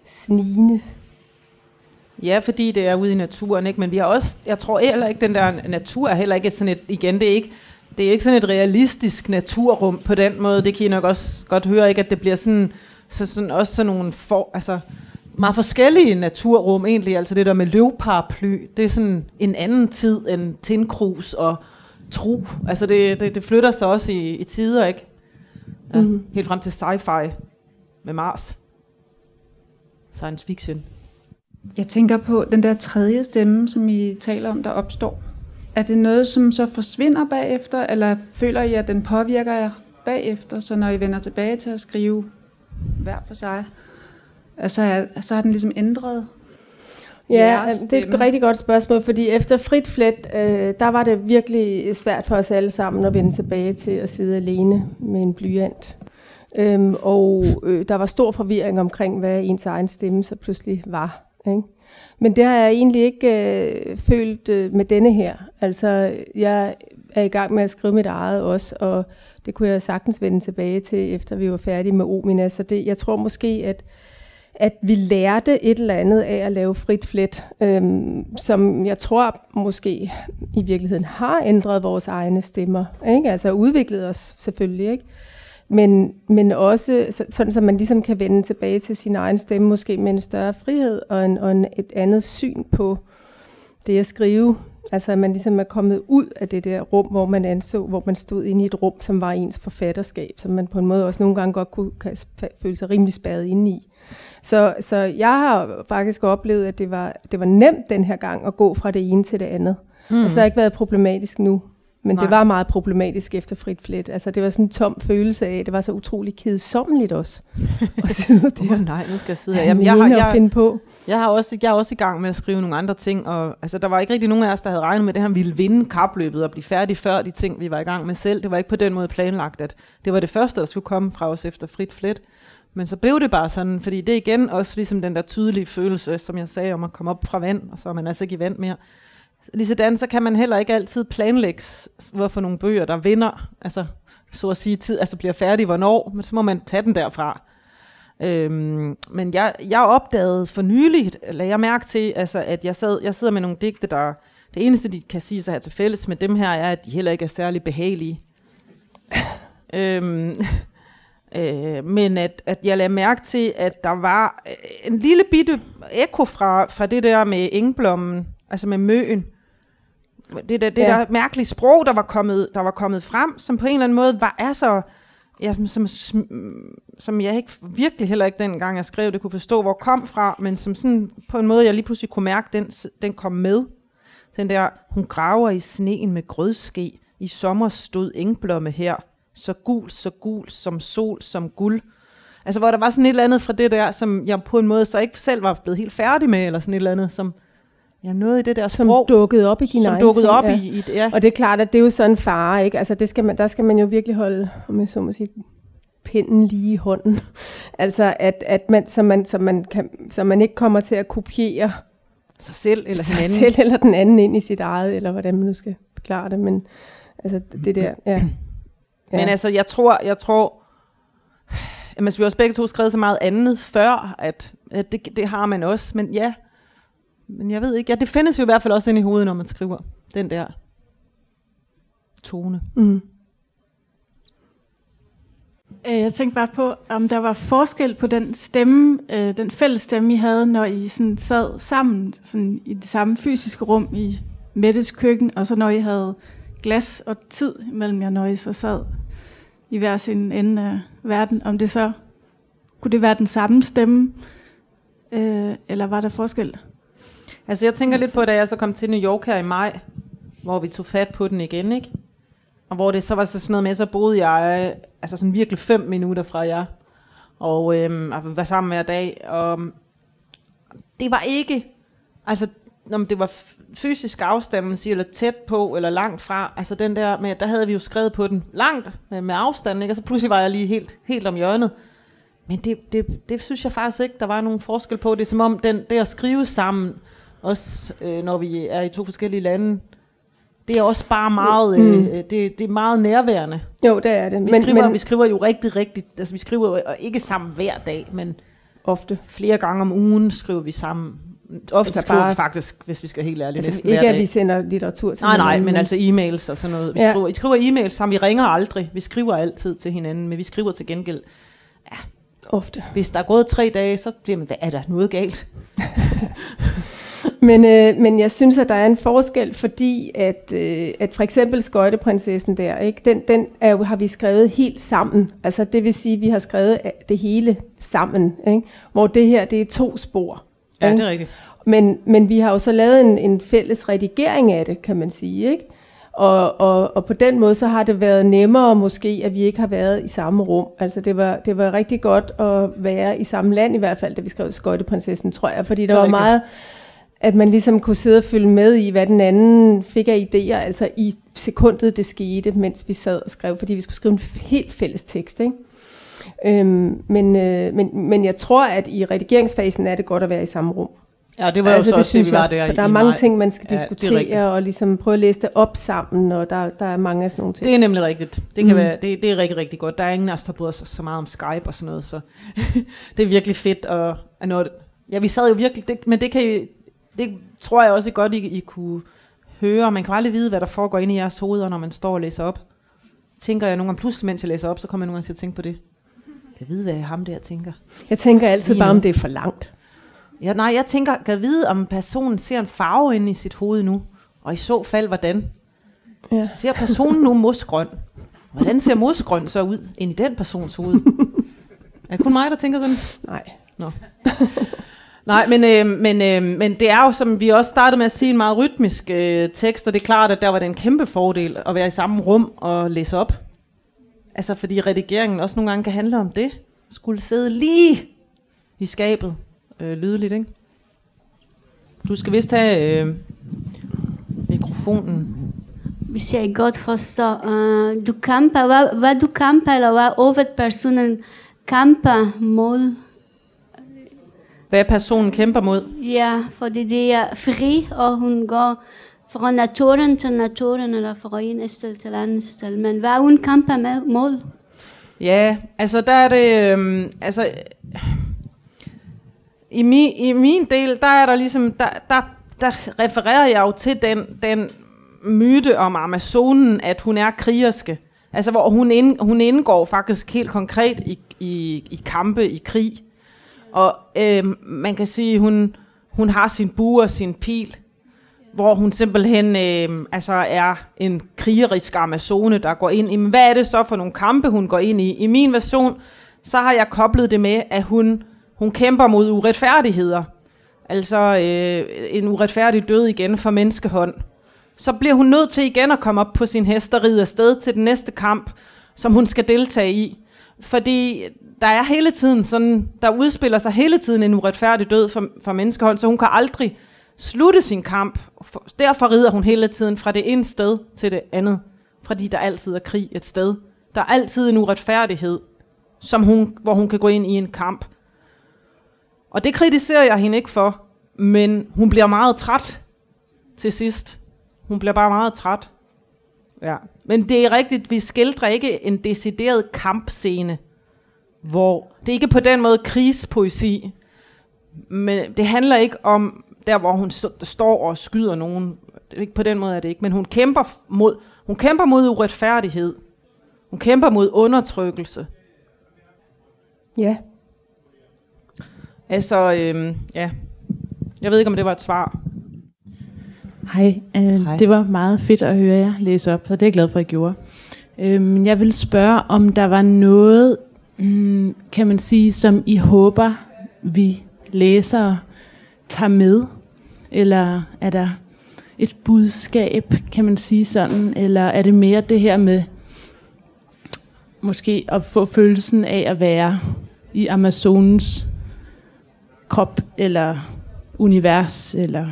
snigende. Ja, fordi det er ude i naturen, ikke? Men vi har også, jeg tror heller ikke, den der natur er heller ikke sådan et, igen, det er ikke, det er ikke sådan et realistisk naturrum på den måde. Det kan I nok også godt høre, ikke? At det bliver sådan, så sådan også sådan nogle for, altså, meget forskellige naturrum egentlig. Altså det der med løvparaply, det er sådan en anden tid end tindkrus og tro. Altså det, det, det flytter sig også i, i tider, ikke? Ja, mm. Helt frem til sci-fi med Mars. Science fiction. Jeg tænker på den der tredje stemme, som I taler om, der opstår. Er det noget, som så forsvinder bagefter, eller føler I, at den påvirker jer bagefter, så når I vender tilbage til at skrive hver for sig, altså, er, så har den ligesom ændret Ja, det er et rigtig godt spørgsmål, fordi efter frit flet, øh, der var det virkelig svært for os alle sammen at vende tilbage til at sidde alene med en blyant. Øhm, og øh, der var stor forvirring omkring, hvad ens egen stemme så pludselig var. Ikke? Men det har jeg egentlig ikke øh, følt øh, med denne her. Altså, jeg er i gang med at skrive mit eget også, og det kunne jeg sagtens vende tilbage til, efter vi var færdige med Omina. Så det, jeg tror måske, at, at vi lærte et eller andet af at lave frit flet, øhm, som jeg tror måske i virkeligheden har ændret vores egne stemmer. Ikke? Altså udviklet os selvfølgelig, ikke? men, men også sådan, så man ligesom kan vende tilbage til sin egen stemme, måske med en større frihed og, en, og en, et andet syn på det at skrive. Altså at man ligesom er kommet ud af det der rum, hvor man anså, hvor man stod inde i et rum, som var ens forfatterskab, som man på en måde også nogle gange godt kunne kan føle sig rimelig spadet inde i. Så, så jeg har faktisk oplevet, at det var, det var nemt den her gang at gå fra det ene til det andet. Mm. Altså det har ikke været problematisk nu. Men Nej. det var meget problematisk efter frit flet. Altså det var sådan en tom følelse af, det var så utrolig kedsommeligt også. at sidde der. Oh, nej, nu skal jeg sidde her. Jamen, jeg, har, jeg, finde på. Jeg, har også, jeg er også i gang med at skrive nogle andre ting, og altså, der var ikke rigtig nogen af os, der havde regnet med, at det her ville vinde kapløbet og blive færdig før de ting, vi var i gang med selv. Det var ikke på den måde planlagt, at det var det første, der skulle komme fra os efter frit flet. Men så blev det bare sådan, fordi det igen også ligesom den der tydelige følelse, som jeg sagde om at komme op fra vand, og så er man altså ikke i vand mere. Ligesådan så kan man heller ikke altid planlægge, hvorfor nogle bøger, der vinder, altså så at sige, tid, altså bliver færdig hvornår, men så må man tage den derfra. Øhm, men jeg, jeg opdagede for nylig, eller jeg mærke til, altså, at jeg, sad, jeg sidder med nogle digte, der, det eneste, de kan sige sig her til fælles med dem her, er, at de heller ikke er særlig behagelige. øhm, øh, men at, at jeg lagde mærke til, at der var en lille bitte ekko fra, fra det der med engblommen, altså med møen, det, der, det ja. der mærkelige sprog, der var, kommet, der var kommet frem, som på en eller anden måde var er så, ja, som, som, som jeg ikke virkelig heller ikke dengang jeg skrev det, kunne forstå, hvor kom fra, men som sådan på en måde, jeg lige pludselig kunne mærke, den, den kom med. Den der, hun graver i sneen med grødske, i sommer stod engblomme her, så gul, så gul, som sol, som guld. Altså, hvor der var sådan et eller andet fra det der, som jeg på en måde så ikke selv var blevet helt færdig med, eller sådan et eller andet, som, Ja, noget i det der sprog. Som dukkede op i din som dukkede op ja. i, i ja. Og det er klart, at det er jo sådan en fare, ikke? Altså, det skal man, der skal man jo virkelig holde, om jeg så må sige, pinden lige i hånden. altså, at, at man, så, man, så, man kan, så man ikke kommer til at kopiere sig selv eller sig den anden. selv eller den anden ind i sit eget, eller hvordan man nu skal forklare det. Men altså, det der, ja. Ja. Men altså, jeg tror, jeg tror, jamen, vi har også begge to skrevet så meget andet før, at, at det, det har man også. Men ja, men jeg ved ikke, ja, det findes jo i hvert fald også ind i hovedet, når man skriver den der tone. Mm. Jeg tænkte bare på, om der var forskel på den stemme, øh, den fælles stemme, I havde, når I sådan sad sammen sådan i det samme fysiske rum i Mettes køkken, og så når I havde glas og tid mellem jer, når I så sad i hver sin ende af verden. Om det så, kunne det være den samme stemme, øh, eller var der forskel? Altså jeg tænker lidt på, da jeg så kom til New York her i maj, hvor vi tog fat på den igen, ikke? Og hvor det så var så sådan noget med, så boede jeg altså sådan virkelig fem minutter fra jer. Og øhm, var sammen hver dag. Og det var ikke, altså om det var fysisk afstand, siger, eller tæt på, eller langt fra. Altså den der med, der havde vi jo skrevet på den langt med, med afstand, ikke? Og så pludselig var jeg lige helt, helt om hjørnet. Men det, det, det synes jeg faktisk ikke, der var nogen forskel på. Det er som om, den, det at skrive sammen, også øh, når vi er i to forskellige lande, det er også bare meget, mm. øh, det, det er meget nærværende. Jo, det er det. Vi, men, skriver, men, vi skriver jo rigtig, rigtig, altså vi skriver jo ikke sammen hver dag, men ofte flere gange om ugen skriver vi sammen Ofte Altså bare- faktisk, hvis vi skal helt ærlige, Altså, ikke at vi sender litteratur til Nej, nej, hinanden, men altså e-mails og sådan noget. Vi, Ja. ja. skriver, vi skriver e-mails sammen, vi ringer aldrig. Vi skriver altid til hinanden, men vi skriver til gengæld. Ofte. Hvis der er gået tre dage, så bliver man, hvad er der noget galt? Men, øh, men jeg synes, at der er en forskel, fordi at, øh, at for eksempel Skøjteprinsessen der, ikke, den, den er jo, har vi skrevet helt sammen. Altså det vil sige, at vi har skrevet det hele sammen. Ikke? Hvor det her, det er to spor. Ja, ikke? det er rigtigt. Men, men vi har jo så lavet en, en fælles redigering af det, kan man sige. Ikke? Og, og, og på den måde, så har det været nemmere måske, at vi ikke har været i samme rum. Altså det var, det var rigtig godt at være i samme land, i hvert fald, da vi skrev Skøjteprinsessen, tror jeg. Fordi der er var rigtigt. meget, at man ligesom kunne sidde og følge med i, hvad den anden fik af idéer, altså i sekundet, det skete, mens vi sad og skrev, fordi vi skulle skrive en helt fælles tekst. Ikke? Øhm, men, øh, men, men jeg tror, at i redigeringsfasen er det godt at være i samme rum. Ja, det var altså, jo så også det, vi var jeg, der for der er mange maj. ting, man skal Ja, det er diskutere og ligesom prøve at læse det op sammen, og der, der er mange af sådan nogle ting. Det er nemlig rigtigt. Det, kan Mm. være, det, det er rigtig, rigtig godt. Der er ingen af os, der bryder sig så meget om Skype og sådan noget, så det er virkelig fedt. Og, og noget, ja, vi sad jo virkelig, det, men det kan I, det tror jeg også godt, I, I kunne høre. Man kan aldrig vide, hvad der foregår inde i jeres hoveder, når man står og læser op. Tænker jeg nogle gange pludselig, mens jeg læser op, så kommer jeg nogle gange til at tænke på det. Jeg ved, hvad ham der tænker. Jeg tænker altid Lige bare, om det er for langt. Ja, nej, jeg tænker, kan vide, om personen ser en farve inde i sit hoved nu? Og i så fald, hvordan? Ja. Ser personen nu mosgrøn? Hvordan ser mosgrøn så ud ind i den persons hoved? er det kun mig, der tænker sådan? Nej. Nej, men, øh, men, øh, men det er jo, som vi også startede med at sige, en meget rytmisk øh, tekst, og det er klart, at der var det en kæmpe fordel at være i samme rum og læse op. Altså, fordi redigeringen også nogle gange kan handle om det. Skulle sidde lige i skabet, øh, lydligt, ikke? Du skal vist tage øh, mikrofonen. Hvis jeg godt forstår, uh, du kæmper, hvad, hvad du kæmper, eller hvad hovedpersonen kæmper mod, Hvad personen kæmper mod. ja, fordi det er fri, og hun går fra naturen til naturen, eller fra en sted til anden sted. Men hvad hun kæmper med, mål? Ja, altså der er det, øhm, altså i min, i min del, der er der ligesom, der, der, der refererer jeg jo til den, den myte om Amazonen, at hun er krigerske. Altså hvor hun, ind, hun indgår faktisk helt konkret i, i, i kampe, i krig. Og øh, man kan sige, hun, hun har sin bue og sin pil, hvor hun simpelthen øh, altså er en krigerisk amazone, der går ind i, men hvad er det så for nogle kampe, hun går ind i? I min version, så har jeg koblet det med, at hun, hun kæmper mod uretfærdigheder. Altså øh, en uretfærdig død igen for menneskehånd. Så bliver hun nødt til igen at komme op på sin hest og ride afsted til den næste kamp, som hun skal deltage i. Fordi der er hele tiden sådan, der udspiller sig hele tiden en uretfærdig død for, for menneskehånd, så hun kan aldrig slutte sin kamp. For- Derfor rider hun hele tiden fra det ene sted til det andet. Fordi der altid er krig et sted. Der er altid en uretfærdighed, som hun, hvor hun kan gå ind i en kamp. Og det kritiserer jeg hende ikke for, men hun bliver meget træt til sidst. Hun bliver bare meget træt. Ja. Men det er rigtigt, vi skildrer ikke en decideret kampscene, hvor det er ikke på den måde krigspoesi, men det handler ikke om der, hvor hun st- står og skyder nogen. Det er ikke på den måde er det ikke, men hun kæmper mod, hun kæmper mod uretfærdighed. Hun kæmper mod undertrykkelse. Ja. Altså, øhm, ja. Jeg ved ikke, om det var et svar. Hej. Øh, Hej. Det var meget fedt at høre jer læse op, så det er jeg glad for, at I gjorde. Øh, Men jeg vil spørge, om der var noget, mm, kan man sige, som I håber, vi læsere tager med? Eller er der et budskab, kan man sige sådan? Eller er det mere det her med måske at få følelsen af at være i Amazonens krop, eller univers, eller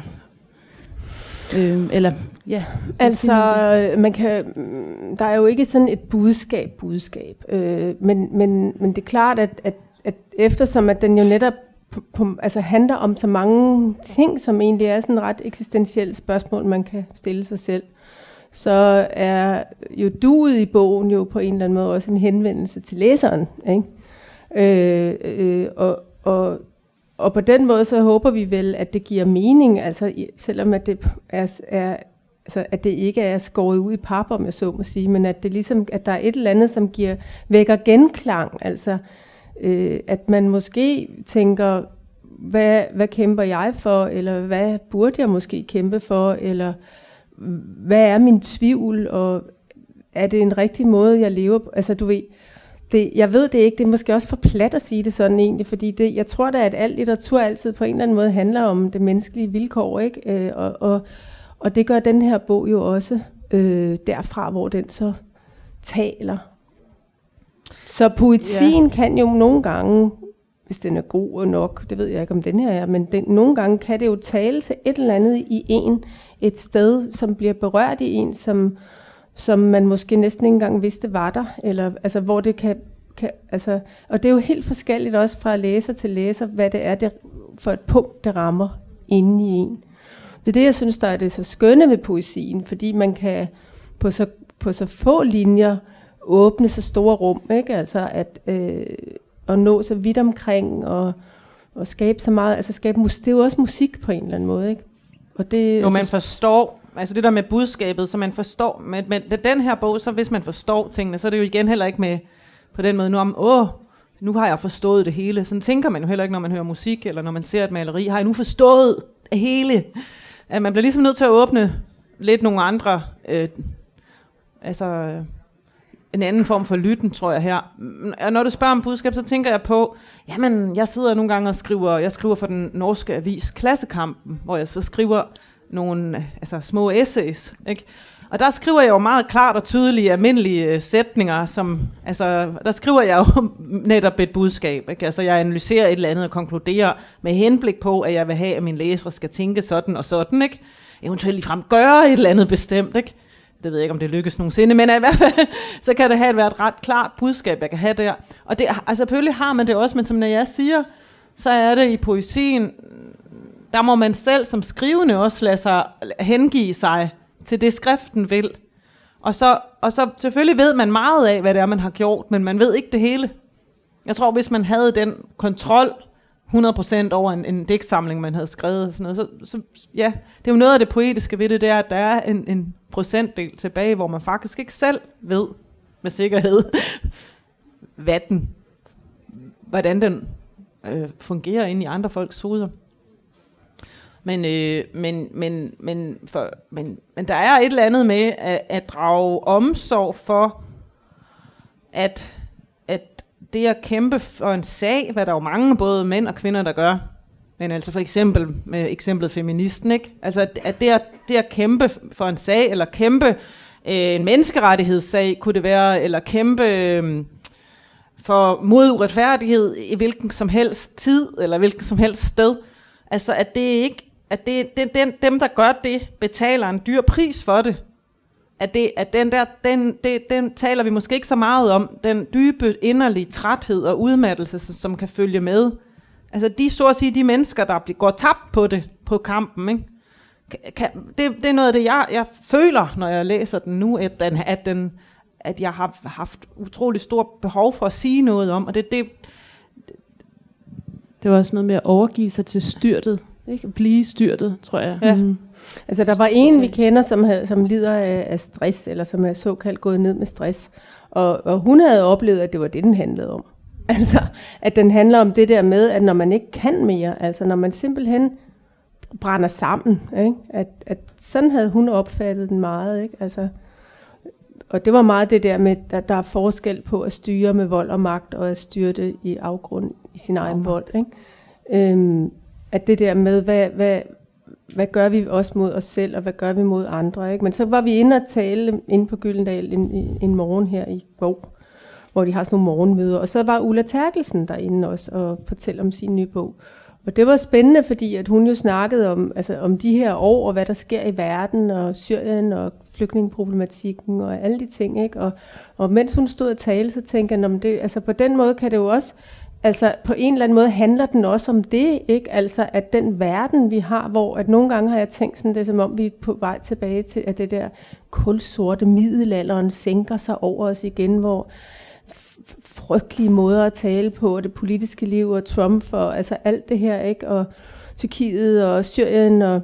Øh, eller, ja. Altså, man kan, der er jo ikke sådan et budskab, budskab. Øh, men, men, men det er klart, at, at, at eftersom at den jo netop på, på, altså handler om så mange ting, som egentlig er sådan et ret eksistentielt spørgsmål, man kan stille sig selv, så er jo duet i bogen jo på en eller anden måde også en henvendelse til læseren. Ikke? Øh, øh, og, og og på den måde, så håber vi vel, at det giver mening, altså selvom at det, er, er, altså, at det ikke er skåret ud i pap, om jeg så må sige, men at det ligesom, at der er et eller andet, som giver, vækker genklang, altså øh, at man måske tænker, hvad, hvad kæmper jeg for, eller hvad burde jeg måske kæmpe for, eller hvad er min tvivl, og er det en rigtig måde, jeg lever på? Altså du ved, det, jeg ved det ikke, det er måske også for plat at sige det sådan egentlig, fordi det, jeg tror da, at al litteratur altid på en eller anden måde handler om det menneskelige vilkår, ikke? Øh, og, og, og det gør den her bog jo også øh, derfra, hvor den så taler. Så poesien ja. kan jo nogle gange, hvis den er god og nok, det ved jeg ikke om den her er, men den, nogle gange kan det jo tale til et eller andet i en, et sted, som bliver berørt i en, som, som man måske næsten ikke engang vidste var der, eller altså, hvor det kan, kan altså, og det er jo helt forskelligt også fra læser til læser, hvad det er det for et punkt, det rammer inde i en. Det er det, jeg synes, der er det så skønne ved poesien, fordi man kan på så, på så få linjer åbne så store rum, ikke? Altså at, øh, at nå så vidt omkring og, og skabe så meget, altså skabe musik, det er jo også musik på en eller anden måde, ikke? Og det, jo, altså, man forstår, altså det der med budskabet, så man forstår, med, med, med den her bog, så hvis man forstår tingene, så er det jo igen heller ikke med på den måde nu om, åh, nu har jeg forstået det hele. Sådan tænker man jo heller ikke, når man hører musik, eller når man ser et maleri. Har jeg nu forstået det hele? At man bliver ligesom nødt til at åbne lidt nogle andre, øh, altså en anden form for lytten, tror jeg her. Og når du spørger om budskab, så tænker jeg på, jamen, jeg sidder nogle gange og skriver, jeg skriver for den norske avis Klassekampen, hvor jeg så skriver nogle altså, små essays, ikke? Og der skriver jeg jo meget klart og tydelige almindelige øh, sætninger, som, altså, der skriver jeg jo netop et budskab. Ikke? Altså, jeg analyserer et eller andet og konkluderer med henblik på, at jeg vil have, at mine læsere skal tænke sådan og sådan, ikke? Eventuelt ligefrem gøre et eller andet bestemt, ikke? Det ved jeg ikke, om det lykkes nogensinde, men i hvert fald, så kan det have et, være et ret klart budskab, jeg kan have der. Og det, altså selvfølgelig har man det også, men som når jeg siger, så er det i poesien, der må man selv som skrivende også lade sig hengive sig til det, skriften vil. Og så, og så selvfølgelig ved man meget af, hvad det er, man har gjort, men man ved ikke det hele. Jeg tror, hvis man havde den kontrol 100% over en, en digtsamling, man havde skrevet, Og sådan noget, så, så ja, det er jo noget af det poetiske ved det, det er, at der er en, en procentdel tilbage, hvor man faktisk ikke selv ved med sikkerhed, hvad den, hvordan den øh, fungerer ind i andre folks hoveder. Men, øh, men, men, men, for, men, men der er et eller andet med at, at drage omsorg for, at det at kæmpe for en sag, hvad der er jo mange både mænd og kvinder, der gør, men altså for eksempel med eksemplet feministen, ikke? Altså at, at det, at, det at kæmpe for en sag, eller kæmpe øh, en menneskerettighedssag, kunne det være, eller kæmpe øh, for mod uretfærdighed i hvilken som helst tid, eller hvilken som helst sted. Altså at det ikke at det, det, dem, der gør det, betaler en dyr pris for det. At, det, at den der, den, det, den taler vi måske ikke så meget om, den dybe inderlige træthed og udmattelse, som, som kan følge med. Altså de, så at sige, de mennesker, der går tabt på det, på kampen, ikke? Kan, det, det er noget af det, jeg, jeg føler, når jeg læser den nu, at, den, at, den, at jeg har haft utrolig stort behov for at sige noget om, og det, det, det var også noget med at overgive sig til styrtet. Ikke? Blive styrtet, tror jeg. Ja. Mm. Altså der var en, vi kender, som, havde, som lider af, af stress, eller som er såkaldt gået ned med stress. Og, og hun havde oplevet, at det var det, den handlede om. Altså, at den handler om det der med, at når man ikke kan mere, altså når man simpelthen brænder sammen, ikke? At, at sådan havde hun opfattet den meget. Ikke? Altså, og det var meget det der med, at der er forskel på at styre med vold og magt, og at styre det i afgrund i sin egen vold. Ikke? Øhm, at det der med, hvad, hvad, hvad gør vi også mod os selv, og hvad gør vi mod andre. Ikke? Men så var vi inde og tale inde på Gyldendal en, en morgen her i går, hvor de har sådan nogle morgenmøder. Og så var Ulla Terkelsen derinde også og fortælle om sin nye bog. Og det var spændende, fordi at hun jo snakkede om, altså, om de her år, og hvad der sker i verden, og Syrien, og flygtningeproblematikken, og alle de ting. Ikke? Og, og mens hun stod og talte, så tænkte jeg, det, altså, på den måde kan det jo også altså på en eller anden måde handler den også om det, ikke? Altså at den verden, vi har, hvor at nogle gange har jeg tænkt sådan, det er som om vi er på vej tilbage til, at det der kulsorte middelalderen sænker sig over os igen, hvor frygtelige måder at tale på, og det politiske liv, og Trump, og altså alt det her, ikke? Og Tyrkiet, og Syrien, og,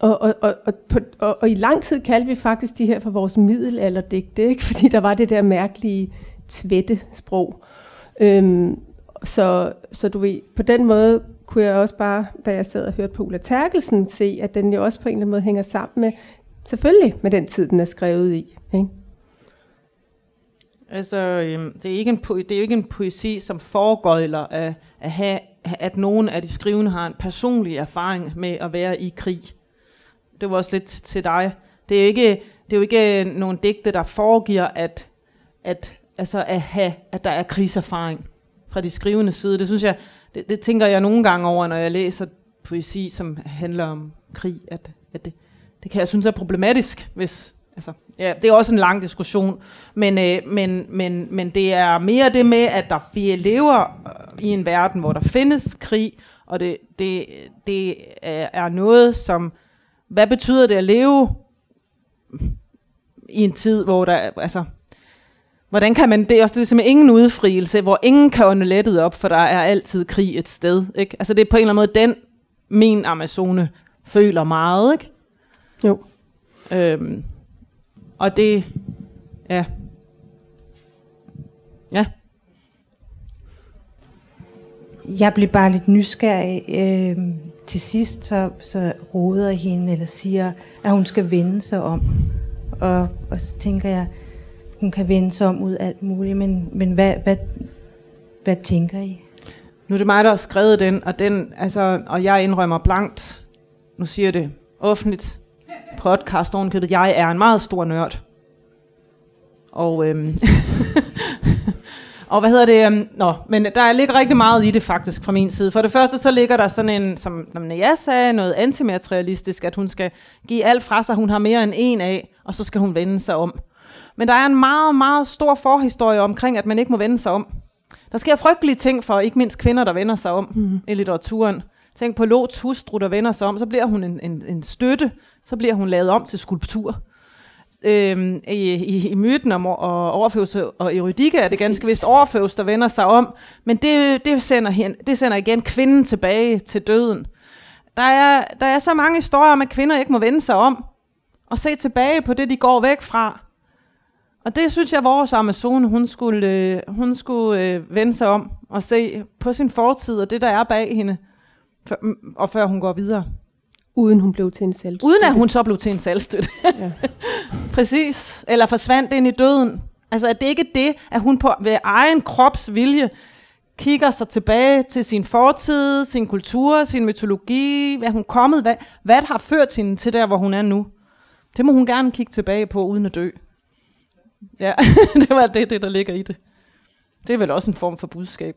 og, og, og, og, på, og, og i lang tid kaldte vi faktisk de her for vores middelalderdigte, ikke? Fordi der var det der mærkelige tvættesprog. Øhm, så, så du ved, på den måde kunne jeg også bare, da jeg sad og hørte på Ulla Terkelsen, se, at den jo også på en eller anden måde hænger sammen med, selvfølgelig med den tid, den er skrevet i. Ikke? Altså, øhm, det, er ikke en poesi, det er jo ikke en poesi, som foregøjler at, at, have, at nogen af de skrivende har en personlig erfaring med at være i krig. Det var også lidt til dig. Det er jo ikke, det er jo ikke nogen digte, der foregiver, at, at, altså at, have, at der er krigserfaring fra de skrivende side. Det synes jeg, det, det tænker jeg nogle gange over, når jeg læser poesi, som handler om krig, at, at det, det kan jeg synes er problematisk, hvis, altså, ja, det er også en lang diskussion, men, øh, men, men, men det er mere det med, at der vi lever øh, i en verden, hvor der findes krig, og det, det, det er noget, som, hvad betyder det at leve i en tid, hvor der, altså, hvordan kan man, det er også det med ingen udfrielse, hvor ingen kan ånde lettet op, for der er altid krig et sted, ikke? Altså det er på en eller anden måde den, min Amazone føler meget, ikke? Jo. Øhm, og det, ja. Ja. Jeg blev bare lidt nysgerrig. Øh, til sidst så, så råder hende, eller siger, at hun skal vende sig om. Og, og så tænker jeg, hun kan vende sig om ud alt muligt, men, men hvad, hvad, hvad tænker I? Nu er det mig, der har skrevet den, og, den, altså, og jeg indrømmer blankt, nu siger det offentligt, podcast ovenkøbet, jeg er en meget stor nørd. Og, øhm, og hvad hedder det? Øhm, nå, men der ligger rigtig meget i det faktisk fra min side. For det første så ligger der sådan en, som, som jeg sagde, noget antimaterialistisk, at hun skal give alt fra sig, hun har mere end en af, og så skal hun vende sig om. Men der er en meget, meget stor forhistorie omkring, at man ikke må vende sig om. Der sker frygtelige ting for ikke mindst kvinder, der vender sig om mm. i litteraturen. Tænk på Lots hustru, der vender sig om, så bliver hun en, en, en støtte, så bliver hun lavet om til skulptur. Øhm, i, i, I myten om og Orfeus og Eurydike er det ganske vist Orfeus, der vender sig om, men det, det, sender, hen, det sender igen kvinden tilbage til døden. Der er, der er så mange historier om, at kvinder ikke må vende sig om, og se tilbage på det, de går væk fra. Og det synes jeg, vores Amazon, hun skulle, øh, hun skulle øh, vende sig om og se på sin fortid og det, der er bag hende, for, mm, og før hun går videre. Uden hun blev til en selvstøtte. Uden at hun så blev til en selvstøtte. ja. Præcis. Eller forsvandt ind i døden. Altså, at det ikke det, at hun på ved egen krops vilje kigger sig tilbage til sin fortid, sin kultur, sin mytologi, hvad hun kommet, hvad, hvad har ført hende til der, hvor hun er nu. Det må hun gerne kigge tilbage på, uden at dø. Ja, det var det, det, der ligger i det. Det er vel også en form for budskab.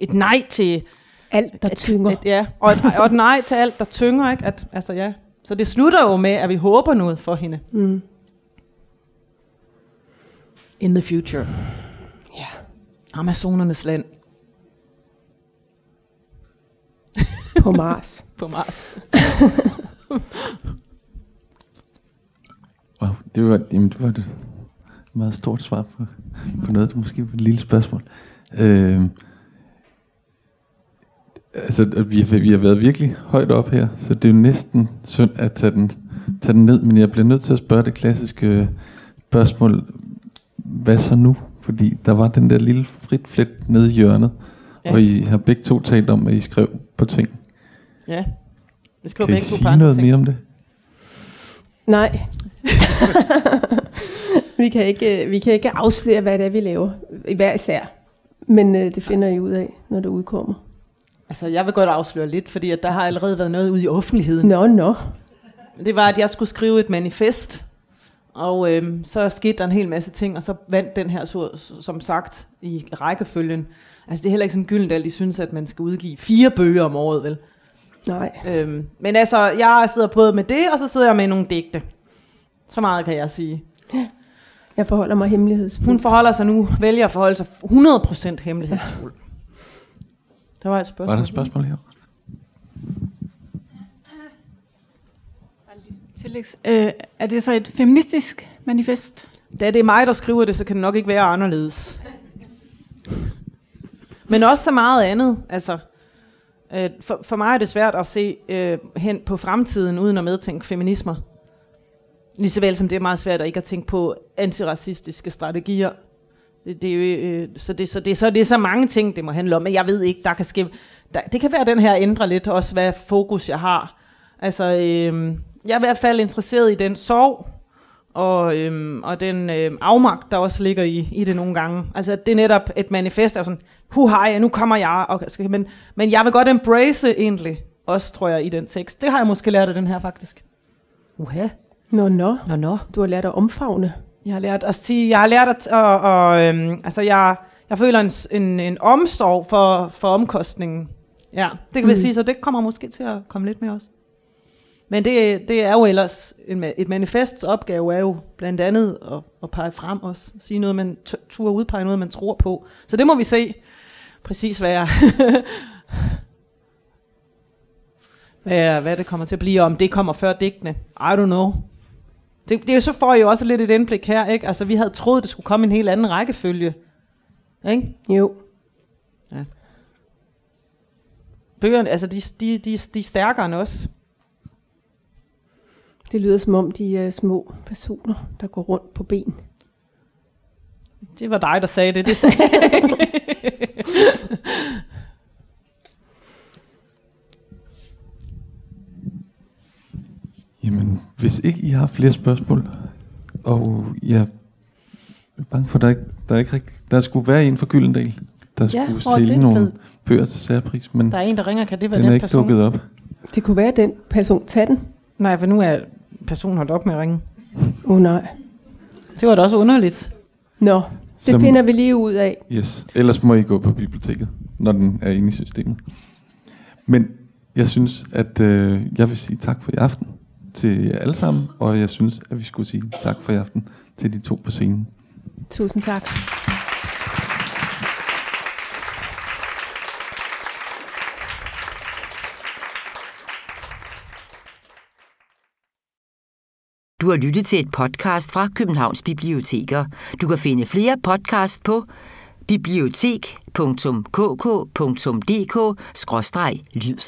Et nej til... Alt, der tynger. Et, ja, og et, og et nej til alt, der tynger. Ikke? At, altså, ja. Så det slutter jo med, at vi håber noget for hende. Mm. In the future. Ja. Amazonernes land. På Mars. På Mars. wow, det var, jamen, det var det meget stort svar på, på noget, der måske et lille spørgsmål. Øh, altså, vi har, vi har været virkelig højt op her, så det er jo næsten synd at tage den, tage den ned, men jeg bliver nødt til at spørge det klassiske spørgsmål, hvad så nu? Fordi der var den der lille frit flet nede i hjørnet, ja. og I har begge to talt om, at I skrev på ting. Ja, vi skriver kan begge I to sige noget ting. mere om det? Nej. vi, kan ikke, vi kan ikke afsløre, hvad det er, vi laver, i hver især. Men øh, det finder I ud af, når det udkommer. Altså, jeg vil godt afsløre lidt, fordi at der har allerede været noget ude i offentligheden. Nå, nå. Det var, at jeg skulle skrive et manifest, og øh, så skete der en hel masse ting, og så vandt den her, så, som sagt, i rækkefølgen. Altså, det er heller ikke sådan gyldent, at de synes, at man skal udgive fire bøger om året, vel? Nej. Øhm, men altså, jeg sidder både med det, og så sidder jeg med nogle digte. Så meget kan jeg sige. Jeg forholder mig hemmelighedsfuld. Hun forholder sig nu, vælger at forholde sig 100% hemmelighedsfuld. Der var et spørgsmål. Var der et spørgsmål her? Tillægs. Øh, er det så et feministisk manifest? Da det er mig, der skriver det, så kan det nok ikke være anderledes. Men også så meget andet. Altså, øh, for, for mig er det svært at se øh, hen på fremtiden, uden at medtænke feminismer. Lige så vel som det er meget svært at ikke at tænke på antiracistiske strategier. Det, det er jo, øh, så, det, så, det, så det er så mange ting, det må handle om. Men jeg ved ikke, der kan ske... Der, det kan være, at den her ændrer lidt også, hvad fokus jeg har. Altså, øh, jeg er i hvert fald interesseret i den sorg, og, øhm, og den øhm, afmagt, der også ligger i, i det nogle gange. Altså, det er netop et manifest, der er sådan, huhej, nu kommer jeg, og, skal, men, men jeg vil godt embrace egentlig, også tror jeg, i den tekst. Det har jeg måske lært af den her, faktisk. Uha. Nå, nå. Nå, nå. Du har lært at omfavne. Jeg har lært at sige, jeg har lært at, og, og øhm, altså, jeg, jeg føler en, en, en omsorg for, for omkostningen. Ja, det kan mm. vi sige, så det kommer måske til at komme lidt med også. Men det, det er jo ellers, en, et manifests opgave er jo blandt andet at, at pege frem også. Sige noget, man turde udpege noget, man tror på. Så det må vi se præcis, hvad jeg, hvad, hvad det kommer til at blive, om det kommer før digtene. I don't know. Det, det så får jo også lidt et indblik her, ikke? Altså, vi havde troet, det skulle komme en helt anden rækkefølge. Ikke? Jo. Ja. Bøgerne, altså, de, de, de, de er stærkere end os. Det lyder som om, de er små personer, der går rundt på ben. Det var dig, der sagde det. Det sagde jeg Jamen, hvis ikke I har flere spørgsmål, og jeg er bange for, at der, ikke, der, er ikke rigtig, der skulle være en for Gyldendal, der Ja, skulle er sælge den nogle bøger til særpris, men Der er en, der ringer. Kan det være den er den, ikke person? dukket op. Det kunne være den person. Tag den. Nej, for nu er personen holdt op med at ringe. Åh oh, nej. Det var da også underligt. Nå, det Som- finder vi lige ud af. Yes, ellers må I gå på biblioteket, når den er inde i systemet. Men jeg synes, at øh, jeg vil sige tak for i aften til jer alle sammen, og jeg synes, at vi skulle sige tak for i aften til de to på scenen. Tusind tak. Du har lyttet til et podcast fra Københavns Biblioteker. Du kan finde flere podcast på bibliotek.kk.dk/lyd.